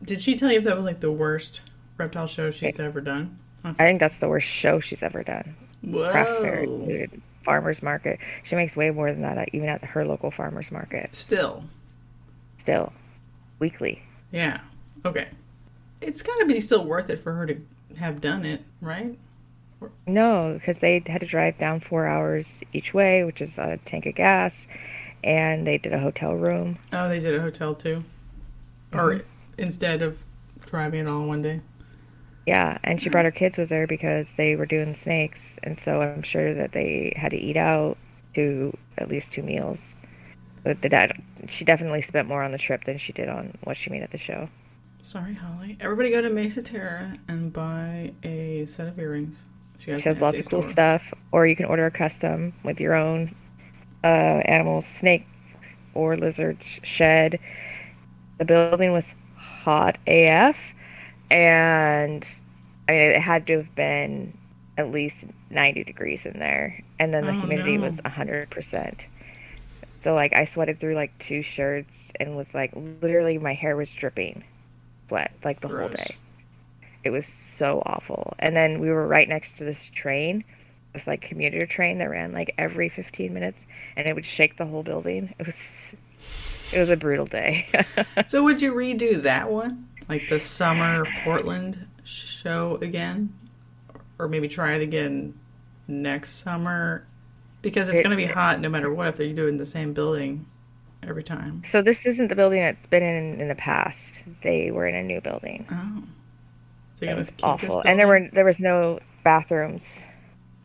S1: Did she tell you if that was like the worst reptile show she's ever done?
S2: I think that's the worst show she's ever done. Craft fair,
S1: Whoa.
S2: Farmers market. She makes way more than that even at her local farmers market.
S1: Still,
S2: Still, weekly.
S1: yeah. Okay. It's got to be still worth it for her to have done it, right?
S2: No, because they had to drive down four hours each way, which is a tank of gas, and they did a hotel room.
S1: Oh, they did a hotel too, or
S2: Mm-hmm.
S1: instead of driving it all one day.
S2: Yeah, and she brought her kids with her because they were doing snakes, and so I'm sure that they had to eat out to at least two meals. The dad, she definitely spent more on the trip than she did on what she made at the show.
S1: Sorry, Holly. Everybody go to Mesa Terra and buy a set of earrings. She has,
S2: She has lots of cool
S1: store.
S2: stuff, or you can order a custom with your own uh, animals, snake or lizards shed. The building was hot AF, and I mean, it had to have been at least 90 degrees in there, and then the
S1: Oh,
S2: humidity
S1: no.
S2: was 100%. So, like, I sweated through like two shirts and was like, literally, my hair was dripping sweat like the whole day. It was so awful. And then we were right next to this train, this like commuter train that ran like every 15 minutes, and it would shake the whole building. It was, it was a brutal day.
S1: So would you redo that one, like the summer Portland show again, or maybe try it again next summer? Because it's
S2: It-
S1: going to be hot no matter what if they're doing the same building every time.
S2: so this isn't the building that's been in in the past. They were in a new building.
S1: Oh, so you're
S2: It was
S1: keep
S2: awful, and there were there was no bathrooms.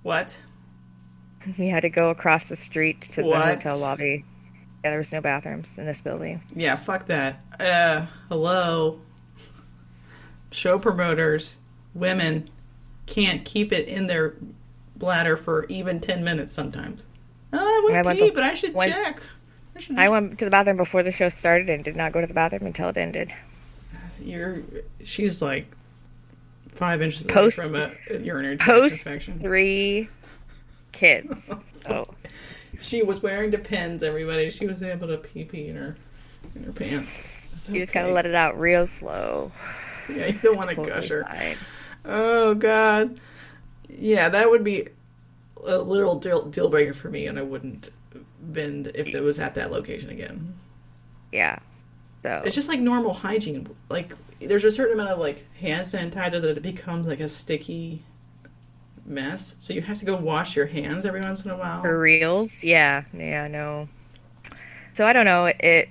S1: what?
S2: We had to go across the street to
S1: What?
S2: the hotel lobby. Yeah, there was no bathrooms in this building.
S1: Yeah, fuck that. Uh, hello. Show promoters, women can't keep it in their bladder for even 10 minutes sometimes. Oh, I
S2: I
S1: would
S2: went
S1: pee,
S2: to-
S1: but I should check. I should
S2: I went to the bathroom before the show started and did not go to the bathroom until it ended.
S1: You're, she's like five inches away
S2: Post-
S1: from a, a urinary tract
S2: Post
S1: infection.
S2: three kids. So oh.
S1: She was wearing Depends, everybody. She was able to pee pee in her in her pants. That's
S2: you just gotta let it out real slow.
S1: Yeah, you don't want to
S2: Totally
S1: gusher.
S2: fine.
S1: Oh God, yeah, that would be a literal deal, deal breaker for me, and I wouldn't bend if it was at that location again.
S2: Yeah. So
S1: It's just like normal hygiene. Like there's a certain amount of like hand sanitizer that it becomes like a sticky mess, so you have to go wash your hands every once in a while.
S2: for reals, yeah, yeah, no. So I don't know. It.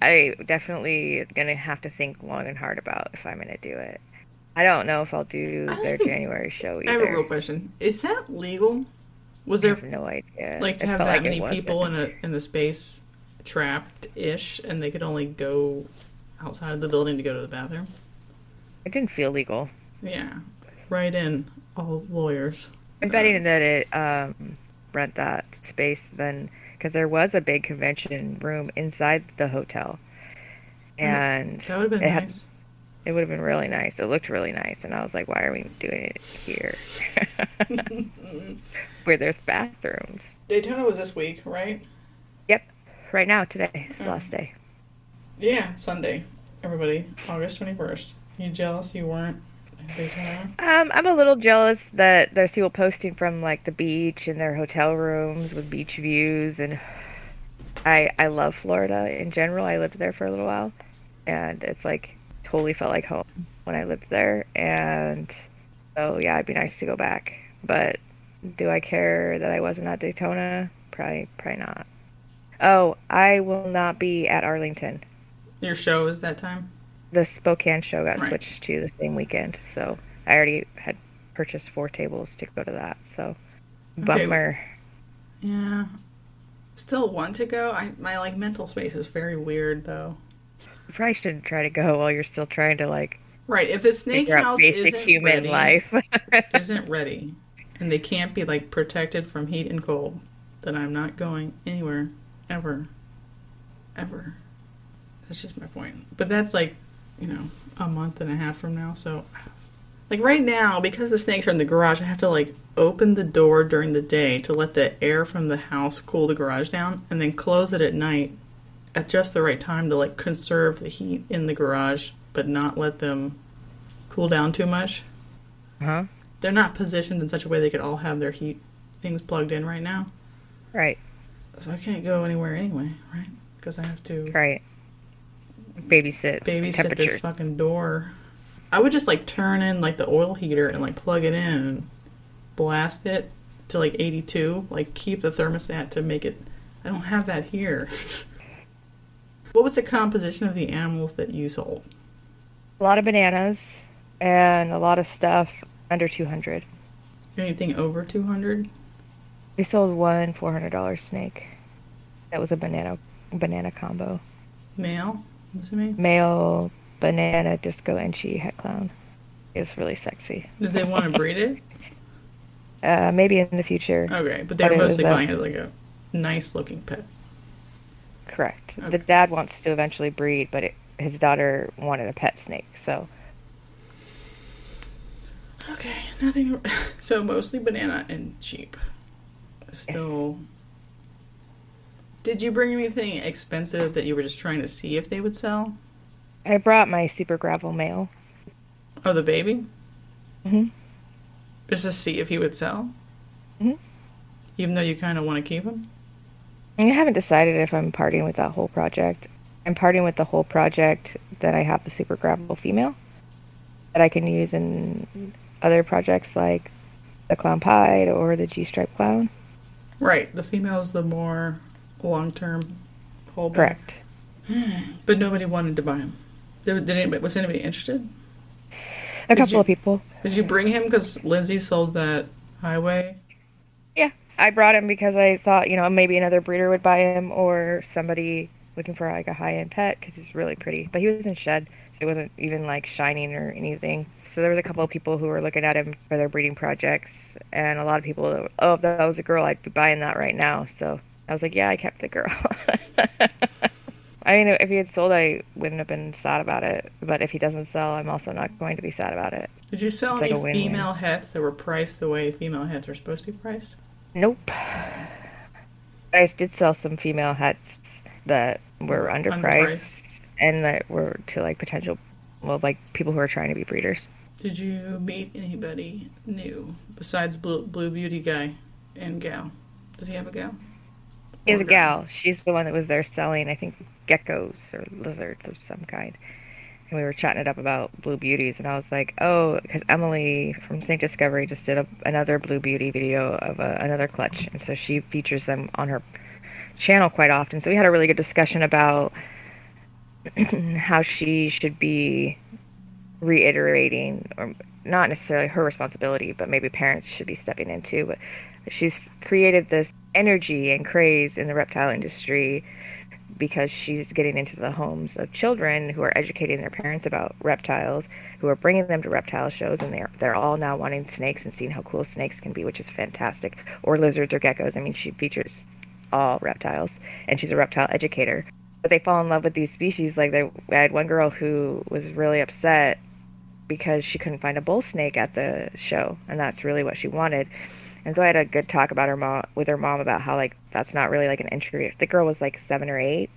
S2: I definitely gonna have to think long and hard about if I'm gonna do it. I don't know if I'll do their
S1: think-
S2: January show either.
S1: I have a real question: Is that legal? Was
S2: I
S1: there
S2: have no idea.
S1: like to
S2: It
S1: have that
S2: like
S1: many people in a in the space trapped ish, and they could only go outside of the building to go to the bathroom?
S2: It didn't feel legal.
S1: Yeah, right in all lawyers.
S2: I'm betting that it um, rent that space then because there was a big convention room inside the hotel, and
S1: That would have been
S2: it had-
S1: nice.
S2: It would have been really nice. It looked really nice, and I was like, "Why are we doing it here, where there's bathrooms?"
S1: Daytona was this week, right?
S2: Yep, right now today, it's the last day.
S1: Yeah, Sunday. Everybody, August twenty first. You jealous you weren't Daytona?
S2: Um, I'm a little jealous that there's people posting from like the beach and their hotel rooms with beach views, and I I love Florida in general. I lived there for a little while, and it's like totally felt like home when I lived there. And so yeah, it'd be nice to go back. But do I care that I wasn't at Daytona? Probably probably not. Oh, I will not be at Arlington.
S1: Your show is that time.
S2: The Spokane show got
S1: Right.
S2: switched to the same weekend, so I already had purchased four tables to go to that. So
S1: Okay.
S2: bummer.
S1: Yeah. Still want to go. I my like mental space is very weird though.
S2: You probably shouldn't try to go while you're still trying to like
S1: Right. If the snake house
S2: basic
S1: isn't
S2: human
S1: ready,
S2: life.
S1: isn't ready, and they can't be like protected from heat and cold, then I'm not going anywhere ever, ever. That's just my point. But that's like, you know, a month and a half from now. So, like right now, because the snakes are in the garage, I have to like open the door during the day to let the air from the house cool the garage down, and then close it at night at just the right time to like conserve the heat in the garage, but not let them cool down too much
S2: huh?
S1: they're not positioned in such a way they could all have their heat things plugged in right now.
S2: Right,
S1: So I can't go anywhere anyway, right? Because I have to
S2: right. Babysit.
S1: babysit this fucking door. I would just like turn in like the oil heater and like plug it in and blast it to like 82. Like keep the thermostat to make it. I don't have that here. what was the composition of the animals that you sold?
S2: A lot of bananas and a lot of stuff under 200.
S1: Anything over 200?
S2: We sold one $400 snake. That was a banana banana combo.
S1: Male? I'm assuming?
S2: Male banana disco enchi het clown. It's really sexy.
S1: Did they want to breed it?
S2: Uh, maybe in the future.
S1: Okay, but they
S2: But
S1: were mostly buying it as like a nice looking pet.
S2: Correct.
S1: Okay.
S2: The dad wants to eventually breed, but it, his daughter wanted a pet snake. So
S1: Okay, nothing. So mostly banana and cheap. Still. Did you bring anything expensive that you were just trying to see if they would sell?
S2: I brought my super gravel male.
S1: Oh, the baby?
S2: Mm Mhm.
S1: Just to see if he would sell?
S2: Mhm.
S1: Even though you kind of want to keep him?
S2: I haven't decided if I'm parting with that whole project. I'm parting with the whole project that I have the super gravel female that I can use in other projects like the clown pied or the G stripe clown.
S1: Right. The female is the more long term whole.
S2: Correct.
S1: But nobody wanted to buy him. Did, did anybody, was anybody interested?
S2: A
S1: Did
S2: couple
S1: you-
S2: of people.
S1: Did you bring him because Lindsay sold that highway?
S2: Yeah, I brought him because I thought, you know, maybe another breeder would buy him or somebody looking for like a high-end pet because he's really pretty. But he was in shed, so he wasn't even like shining or anything. So there was a couple of people who were looking at him for their breeding projects, and a lot of people, were, oh, if that was a girl, I'd be buying that right now. So I was like, yeah, I kept the girl. I mean, if he had sold, I wouldn't have been sad about it. But if he doesn't sell, I'm also not going to be sad about it.
S1: Did you sell
S2: It's
S1: any
S2: win-win.
S1: female hets that were priced the way female hets are supposed to be priced?
S2: Nope. I did sell some female hets that were underpriced,
S1: Underpriced.
S2: and that were to like potential, well, like people who are trying to be breeders.
S1: Did you meet anybody new besides Blue, Blue Beauty guy and gal? Does he have a gal?
S2: He has a gal. She's the one that was there selling, I think, geckos or lizards of some kind. We were chatting it up about blue beauties, and I was like, "Oh, because Emily from Snake Discovery just did a, another blue beauty video of a, another clutch, and so she features them on her channel quite often. So we had a really good discussion about how she should be reiterating, or not necessarily her responsibility, but maybe parents should be stepping into. But she's created this energy and craze in the reptile industry because she's getting into the homes of children who are educating their parents about reptiles, who are bringing them to reptile shows, and they're they're all now wanting snakes and seeing how cool snakes can be, which is fantastic. Or lizards or geckos. I mean, she features all reptiles, and she's a reptile educator. But they fall in love with these species. Like they, I had one girl who was really upset because she couldn't find a bull snake at the show, and that's really what she wanted. And so I had a good talk about her mom with her mom about how like that's not really like an entry. The girl was like seven or eight,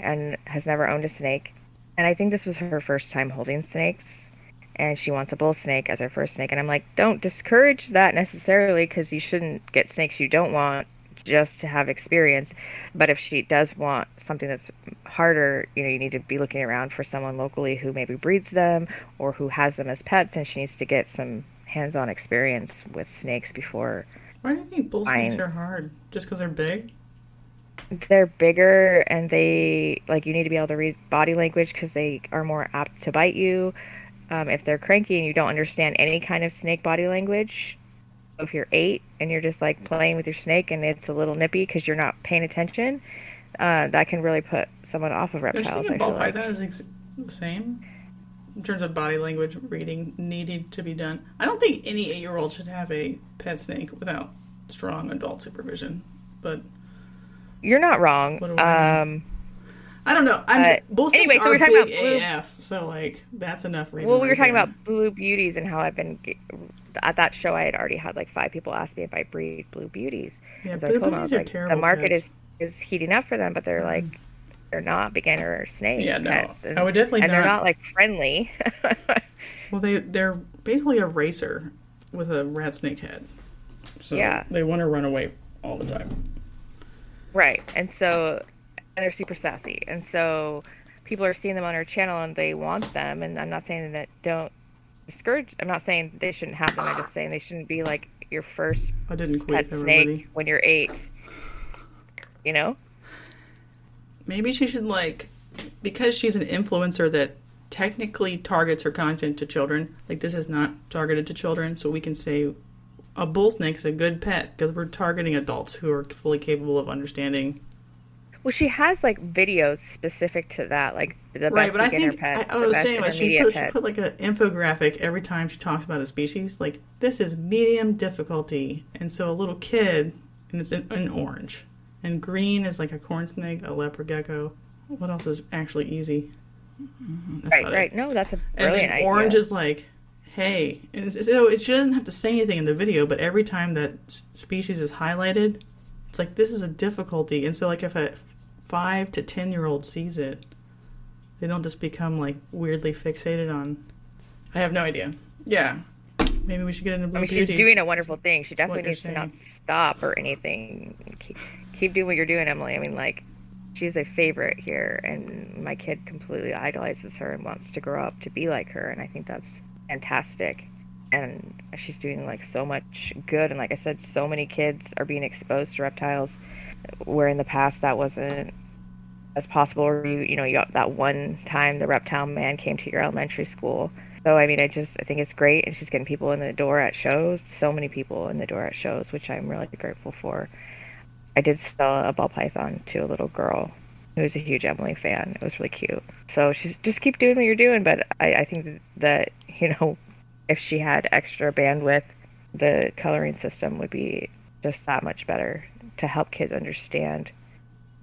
S2: and has never owned a snake. And I think this was her first time holding snakes, and she wants a bull snake as her first snake. And I'm like, don't discourage that necessarily because you shouldn't get snakes you don't want just to have experience. But if she does want something that's harder, you know, you need to be looking around for someone locally who maybe breeds them or who has them as pets, and she needs to get some hands-on experience with snakes before
S1: Why do you think bull snakes
S2: Fine.
S1: are hard? Just because they're big?
S2: they're bigger and they like you need to be able to read body language because they are more apt to bite you um, if they're cranky and you don't understand any kind of snake body language if you're eight and you're just like playing with your snake and it's a little nippy because you're not paying attention uh, that can really put someone off of
S1: Don't you
S2: reptiles
S1: think a ball
S2: like.
S1: python is ex- the same? In terms of body language reading needing to be done. I don't think any eight year old should have a pet snake without strong adult supervision. But
S2: you're not wrong
S1: do I
S2: um,
S1: I don't know. I'm
S2: Uh,
S1: bull snakes
S2: anyway, so we're talking about blue-
S1: AF, so like that's enough reason.
S2: well we were talking
S1: there.
S2: about blue beauties and how i've been at that show i had already had like five people ask me if i breed blue beauties
S1: Yeah,
S2: And so
S1: blue
S2: I told them, I
S1: beauties
S2: was
S1: are
S2: like, the market
S1: pets.
S2: is is heating up for them, but they're like they're not beginner snake
S1: Yeah, no.
S2: pets, and,
S1: I would definitely
S2: and they're
S1: not-
S2: not like friendly.
S1: Well, they they're basically a racer with a rat snake head. So
S2: Yeah.
S1: they want to run away all the time.
S2: right, and so and they're super sassy, and so people are seeing them on our channel and they want them. And I'm not saying that don't discourage. I'm not saying they shouldn't have them. I'm just saying they shouldn't be like your first
S1: I didn't quit
S2: pet
S1: everybody.
S2: snake when you're eight. You know.
S1: Maybe she should like because she's an influencer that technically targets her content to children. Like this is not targeted to children, so we can say a bull snake's a good pet because we're targeting adults who are fully capable of understanding.
S2: Well, she has like videos specific to that, like the
S1: right,
S2: best
S1: but I think
S2: pet.
S1: I, I was saying like she put, she put like an infographic every time she talks about a species. Like this is medium difficulty, and so a little kid, and it's in, in orange, and green is like a corn snake, a leopard gecko. What else is actually easy? Mm-hmm. That's
S2: right,
S1: about it.
S2: right. No, that's a
S1: And
S2: brilliant
S1: then
S2: idea.
S1: orange is like, hey, and it's, so it, she doesn't have to say anything in the video, but every time that species is highlighted, it's like this is a difficulty, and so like if a five to ten year old sees it, they don't just become like weirdly fixated on. I have no idea. Yeah, maybe we should get into blue
S2: I mean, she's doing a wonderful thing. She definitely needs to not stop or anything. Keep, keep doing what you're doing, Emily. I mean, like, she's a favorite here, and my kid completely idolizes her and wants to grow up to be like her, and I think that's fantastic. And she's doing like so much good, and like I said, so many kids are being exposed to reptiles, where in the past that wasn't as possible. Or you, you know, you got that one time the reptile man came to your elementary school. So I mean, I just I think it's great, and she's getting people in the door at shows. So many people in the door at shows, which I'm really grateful for. I did sell a ball python to a little girl who was a huge Emily fan. It was really cute. So she's just keep doing what you're doing. But I, I think that, you know, if she had extra bandwidth, the coloring system would be just that much better to help kids understand.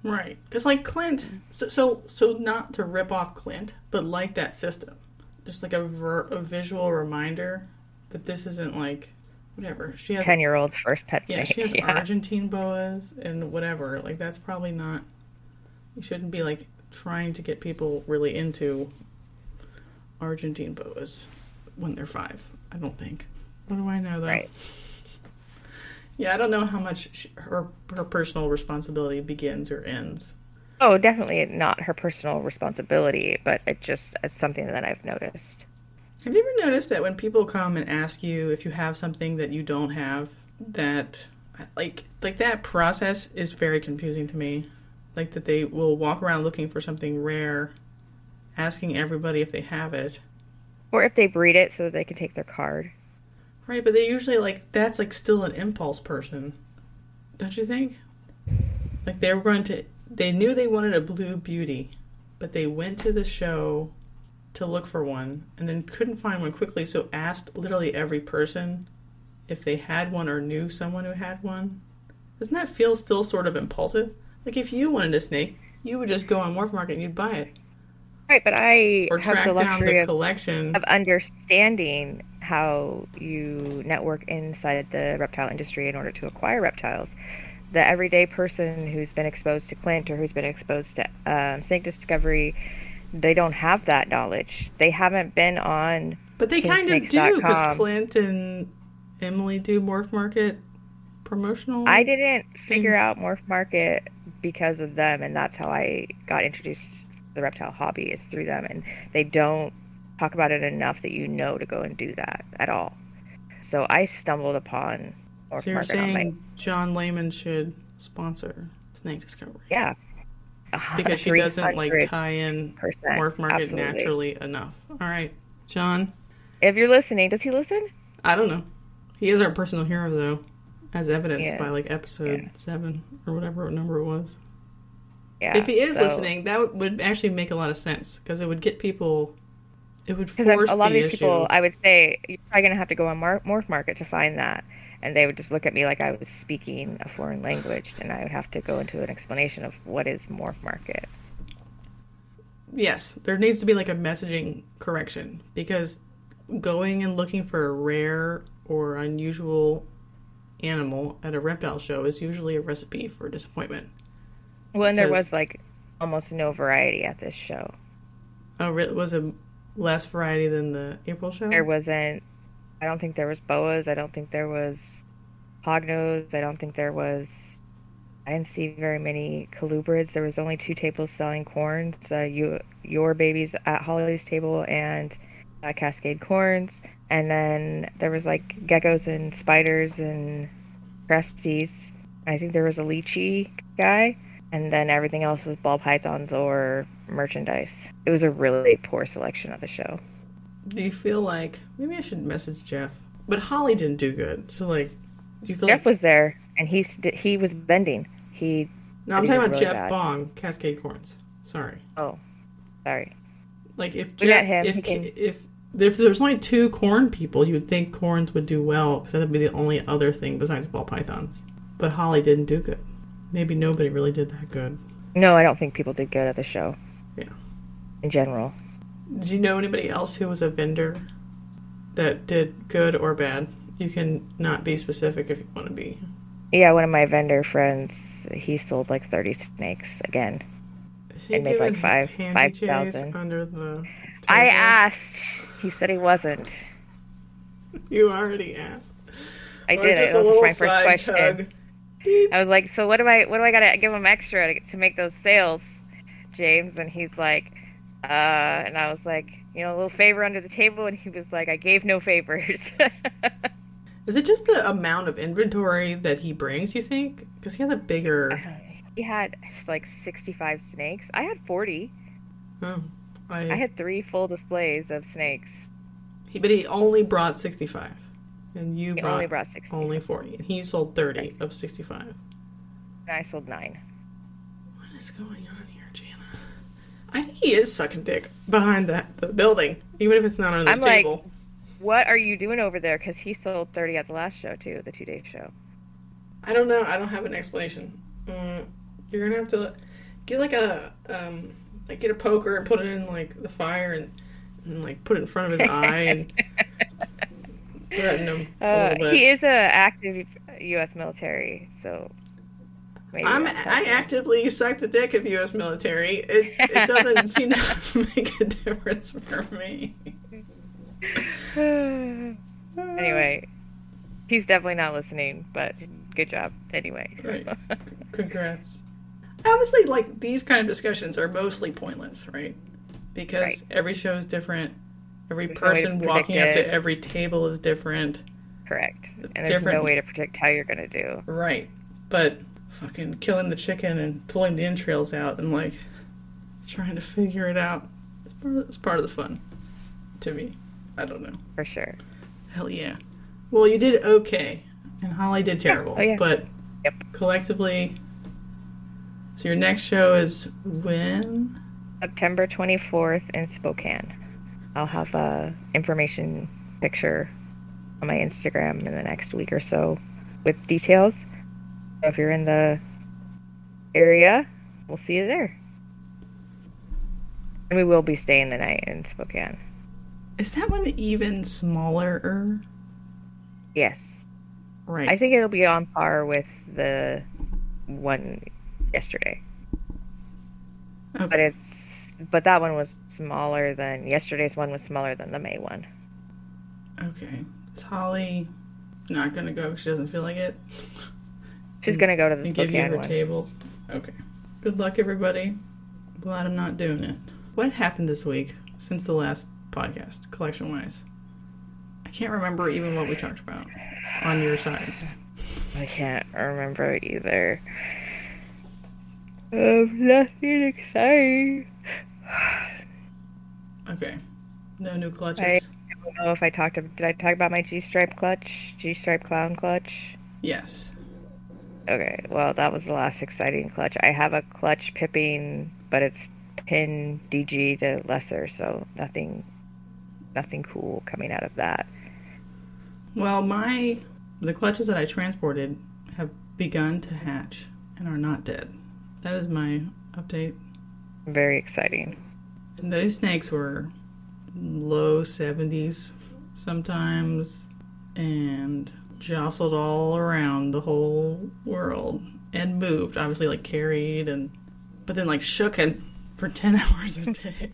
S1: Right. Because, like, Clint, so, so, so not to rip off Clint, but like that system. Just like a, ver- a visual reminder that this isn't like, whatever. She has,
S2: Ten year old's first pet
S1: yeah,
S2: snake.
S1: she has
S2: yeah.
S1: Argentine boas and whatever. Like, that's probably not, you shouldn't be like trying to get people really into Argentine boas when they're five. I don't think. What do I know, though?
S2: Right.
S1: Yeah, I don't know how much she, her her personal responsibility begins or ends.
S2: Oh, definitely not her personal responsibility, but it just it's something that I've noticed.
S1: Have you ever noticed that when people come and ask you if you have something that you don't have, that like like that process is very confusing to me. Like that they will walk around looking for something rare, asking everybody if they have it.
S2: Or if they breed it so that they can take their card.
S1: Right, but they usually like that's like still an impulse person. Don't you think? Like they were going to they knew they wanted a blue beauty, but they went to the show to look for one and then couldn't find one quickly, so asked literally every person if they had one or knew someone who had one. Doesn't that feel still sort of impulsive? Like if you wanted a snake, you would just go on Morph Market and you'd buy it.
S2: Right, but I
S1: Or
S2: have the
S1: down
S2: luxury
S1: the
S2: of,
S1: collection.
S2: of understanding how you network inside the reptile industry in order to acquire reptiles. The everyday person who's been exposed to Clint or who's been exposed to um, snake discovery, they don't have that knowledge. They haven't been on
S1: But they kind of do because Clint and Emily do Morph Market promotional.
S2: I didn't figure out Morph Market because of them, and that's how I got introduced to the reptile hobby is through them. And they don't talk about it enough that you know to go and do that at all. So I stumbled upon Morph
S1: So you're saying John Lehman should sponsor Snake Discovery
S2: yeah
S1: because she doesn't like tie in Morph Market
S2: absolutely.
S1: naturally enough. All right, John.
S2: If you're listening, does he listen?
S1: I don't know. He is our personal hero though, as evidenced
S2: Yeah.
S1: by like episode
S2: Yeah.
S1: seven or whatever number it was.
S2: Yeah.
S1: if he is
S2: so-
S1: listening, that would, actually make a lot of sense because it would get people. It would force
S2: a lot of these
S1: issue.
S2: people, I would say, you're probably going to have to go on Mar- Morph Market to find that. And they would just look at me like I was speaking a foreign language, and I would have to go into an explanation of what is Morph Market.
S1: Yes, there needs to be like a messaging correction because going and looking for a rare or unusual animal at a reptile show is usually a recipe for disappointment.
S2: Well, and there was like almost no variety at this show.
S1: Oh, was a less variety than the April show?
S2: There wasn't. I don't think there was boas. I don't think there was hognose. I don't think there was. I didn't see very many colubrids. There was only two tables selling corns. Uh, you, your babies at Holly's table and uh, Cascade corns. And then there was like geckos and spiders and cresties. I think there was a leachie guy. And then everything else was ball pythons or merchandise. It was a really poor selection of the show.
S1: Do you feel like maybe I should message Jeff? But Holly didn't do good. So like, do you feel
S2: Jeff
S1: like
S2: was there, and he st- he was bending. He
S1: No, I'm talking about
S2: really
S1: Jeff
S2: bad.
S1: Bong, Cascade Corns. Sorry.
S2: Oh, sorry.
S1: Like if
S2: We got
S1: Jeff,
S2: him,
S1: if
S2: can-
S1: if if there's only two corn people, you would think corns would do well because that'd be the only other thing besides ball pythons. But Holly didn't do good. Maybe nobody really did that good.
S2: No, I don't think people did good at the show.
S1: Yeah.
S2: In general.
S1: Did you know anybody else who was a vendor that did good or bad? You can not be specific if you want to be.
S2: Yeah, one of my vendor friends, he sold like 30 snakes again. And made, like, five- five
S1: jays under the.
S2: I asked. He said he wasn't.
S1: You already asked.
S2: I
S1: Or
S2: did.
S1: just
S2: It was my first question.
S1: tug.
S2: I was like, "So what do I what do I gotta give him extra to, to make those sales, James?" And he's like, "Uh," and I was like, "You know, a little favor under the table," and he was like, "I gave no favors."
S1: Is it just the amount of inventory that he brings, you think? Because he has a bigger.
S2: he had like 65 snakes. I had 40.
S1: Oh, I,
S2: I had three full displays of snakes.
S1: he, but he only brought 65. And you brought
S2: only brought 60.
S1: only 40. And he sold 30 of 65.
S2: And I sold nine.
S1: What is going on? I think he is sucking dick behind that the building, even if it's not on the
S2: I'm like-
S1: table.
S2: What are you doing over there? Because he sold 30 at the last show too, the two day show.
S1: I don't know. I don't have an explanation. Mm, you're gonna have to get like a um, like get a poker and put it in like the fire and, and like put it in front of his eye and threaten him a
S2: Uh,
S1: little bit.
S2: he is a active U.S. military, so maybe
S1: I'm, I actively suck the dick of U.S. military. It, it doesn't seem to make a difference for me.
S2: anyway, he's definitely not listening, but good job anyway.
S1: Right. Congrats. Obviously, like these kind of discussions are mostly pointless, right? Because
S2: Right.
S1: every show is different. Every
S2: There's no to
S1: person walking up
S2: predict
S1: to every table is different.
S2: Correct. And there's
S1: Different-
S2: no way to predict how you're gonna do.
S1: Right. But fucking killing the chicken and pulling the entrails out and like trying to figure it out. It's part of, it's part of the fun to me. I don't know.
S2: For sure.
S1: Hell yeah. Well, you did okay, and Holly did terrible.
S2: Oh, yeah.
S1: But
S2: Yep.
S1: collectively, so your next show is when?
S2: September 24th in Spokane. I'll have a information picture on my Instagram in the next week or so with details. So if you're in the area, we'll see you there. And we will be staying the night in Spokane.
S1: Is that one even smaller?
S2: Yes.
S1: Right.
S2: I think it'll be on par with the one yesterday. But it's but that one was smaller than yesterday's one was smaller than the May one.
S1: okay. Is Holly not going to go? she doesn't feel like it?
S2: She's gonna go to the
S1: and give you her
S2: one.
S1: tables. Okay. Good luck, everybody. Glad I'm not doing it. What happened this week since the last podcast, collection wise? I can't remember even what we talked about on your side.
S2: I can't remember either. Um, nothing exciting.
S1: Okay. No new clutches.
S2: I- I don't know if I talked. Did I talk about my G stripe clutch? G stripe clown clutch.
S1: Yes.
S2: Okay, well that was the last exciting clutch. I have a clutch pipping, but it's pin DG to lesser, so nothing, nothing cool coming out of that.
S1: Well, my the clutches that I transported have begun to hatch and are not dead. That is my update.
S2: Very exciting.
S1: And those snakes were low 70s sometimes and jostled all around the whole world and moved, obviously, like carried and but then like shook and for 10 hours a day.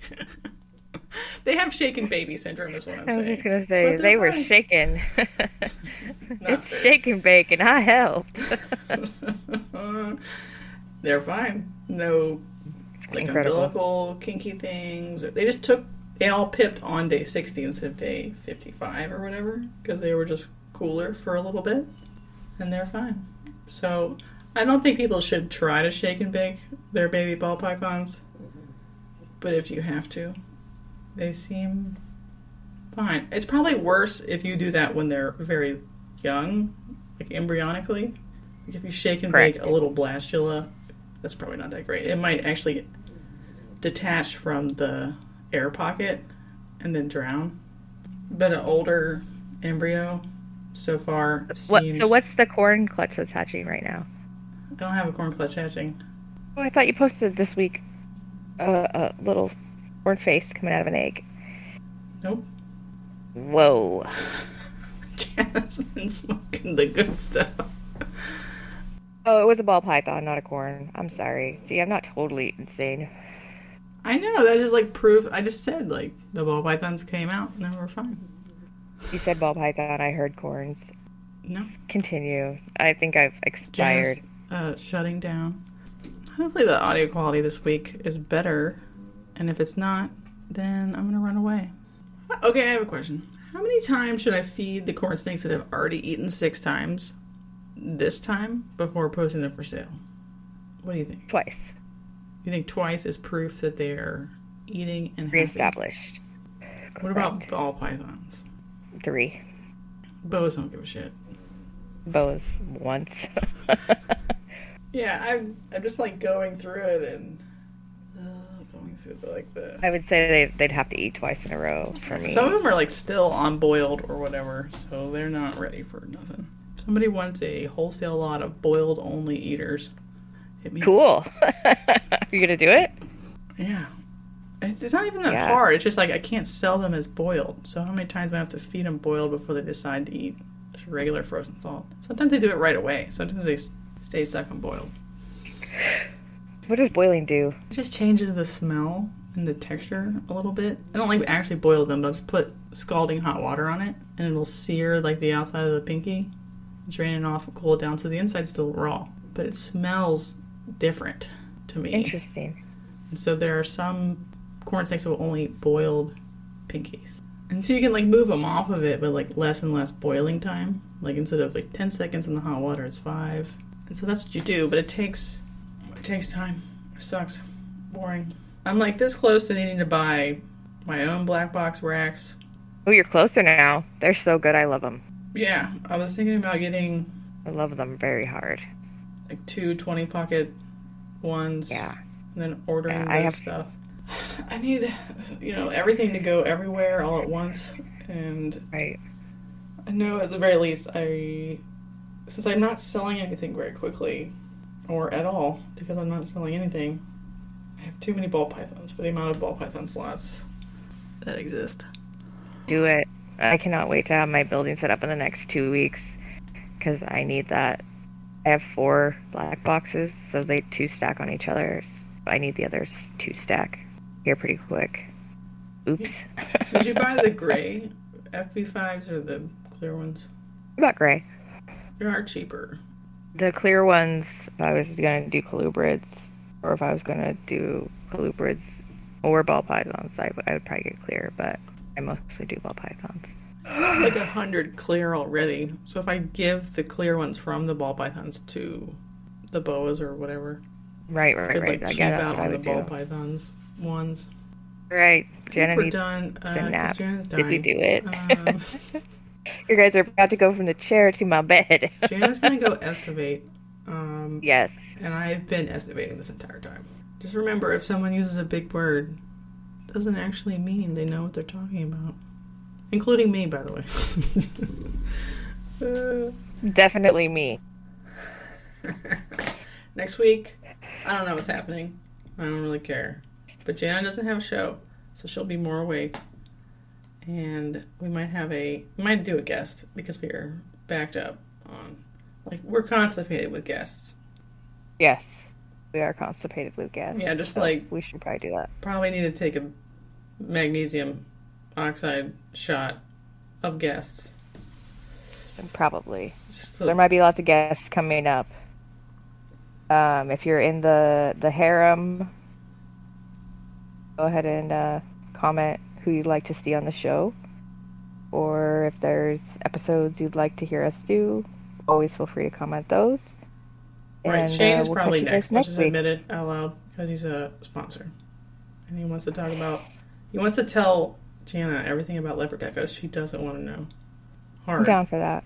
S1: they have shaken baby syndrome, is what I'm saying.
S2: I was just gonna say
S1: But
S2: they were shaking. It's
S1: very.
S2: shake and bake, and I helped.
S1: They're fine. No like
S2: Incredible.
S1: umbilical kinky things. They just took they all pipped on day 60 instead of day 55 or whatever because they were just cooler for a little bit and they're fine. So I don't think people should try to shake and bake their baby ball pythons, but if you have to, they seem fine. It's probably worse if you do that when they're very young, like embryonically. Like if you shake and
S2: Correct.
S1: bake a little blastula that's probably not that great. It might actually detach from the air pocket and then drown. But an older embryo so far
S2: What,
S1: seems.
S2: so what's the corn clutch that's hatching right now?
S1: I don't have a corn clutch hatching.
S2: Oh, I thought you posted this week uh, a little corn face coming out of an egg.
S1: Nope.
S2: Whoa.
S1: Jana's been smoking the good stuff.
S2: Oh, it was a ball python, not a corn. I'm sorry. See, I'm not totally insane.
S1: I know that's just like proof. I just said like the ball pythons came out and then we're fine.
S2: You said ball python, I heard corns.
S1: No,
S2: Continue. I think I've expired.
S1: Jana's uh, shutting down. Hopefully the audio quality this week is better, and if it's not, then I'm gonna run away. Okay, I have a question. How many times should I feed the corn snakes that have already eaten six times this time before posting them for sale? What do you think?
S2: Twice.
S1: You think twice is proof that they are eating and?
S2: Reestablished.
S1: What about ball pythons?
S2: Three.
S1: Boas don't give a shit.
S2: Boas once.
S1: Yeah, I'm. I'm just like going through it and uh, going through the, like the.
S2: I would say they, they'd have to eat twice in a row for me.
S1: Some of them are like still on boiled or whatever, so they're not ready for nothing. If Somebody wants a wholesale lot of boiled only eaters.
S2: Cool. Are you going to do it?
S1: Yeah. It's, it's not even that
S2: Yeah.
S1: hard. It's just like I can't sell them as boiled. So how many times do I have to feed them boiled before they decide to eat just regular frozen thawed? Sometimes they do it right away. Sometimes they stay stuck on boiled.
S2: What does boiling do?
S1: It just changes the smell and the texture a little bit. I don't like actually boil them, but I'll just put scalding hot water on it, and it'll sear like the outside of the pinky, drain it off, cool it down, so the inside's still raw, but it smells different to me.
S2: Interesting.
S1: And so there are some corn snakes will only eat boiled pinkies. And so you can like move them off of it, but like less and less boiling time. Like instead of like 10 seconds in the hot water, it's five. And so that's what you do, but it takes it takes time. It sucks. Boring. I'm like this close to needing to buy my own black box racks.
S2: Oh, you're closer now. They're so good. I love them.
S1: Yeah, I was thinking about getting
S2: I love them very hard.
S1: like two 20 pocket ones.
S2: Yeah.
S1: and then ordering
S2: Yeah, I have-
S1: stuff. I need, you know, everything to go everywhere all at once, and
S2: Right.
S1: I know at the very least I, since I'm not selling anything very quickly, or at all, because I'm not selling anything, I have too many ball pythons for the amount of ball python slots that exist.
S2: Do it. I cannot wait to have my building set up in the next two weeks because I need that. I have four black boxes, so they two stack on each other. I need the others two stack here pretty quick. Oops.
S1: Did you buy the gray FB5s or the clear ones?
S2: What about gray?
S1: They are cheaper.
S2: The clear ones, if I was going to do colubrids, or if I was going to do colubrids or ball pythons, I, would- I would probably get clear, but I mostly do ball pythons.
S1: like a hundred clear already. So if I give the clear ones from the ball pythons to the boas or whatever,
S2: Right,
S1: I
S2: right,
S1: could
S2: right.
S1: like
S2: I
S1: cheap out on the
S2: would
S1: ball
S2: do.
S1: pythons ones.
S2: Right. Jenna
S1: We're done. Uh,
S2: nap. Did we do it?
S1: Um,
S2: you guys are about to go from the chair to my bed.
S1: Jana's gonna go estivate. Um,
S2: yes.
S1: and I've been estivating this entire time. Just remember, if someone uses a big word, doesn't actually mean they know what they're talking about, including me, by the way. Uh,
S2: Definitely me.
S1: Next week, I don't know what's happening. I don't really care. But Jana doesn't have a show, so she'll be more awake. And we might have a we might do a guest because we are backed up on like we're constipated with guests.
S2: Yes. We are constipated with gas.
S1: Yeah, just
S2: so
S1: like-
S2: we should probably do that.
S1: Probably need to take a magnesium oxide shot of guests.
S2: Probably.
S1: Just
S2: There might be lots of guests coming up. Um, if you're in the the harem, go ahead and uh, comment who you'd like to see on the show, or if there's episodes you'd like to hear us do. Always feel free to comment those.
S1: right,
S2: And,
S1: Shane
S2: uh,
S1: is
S2: we'll
S1: probably next. Let's just admit it out loud because he's a sponsor, and he wants to talk about. He wants to tell Jana everything about leopard geckos. She doesn't want to know.
S2: I'm down for that.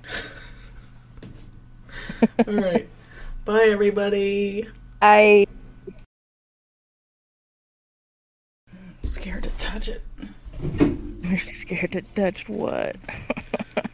S1: All right. Bye, everybody.
S2: I scared to touch it. You're scared to touch what?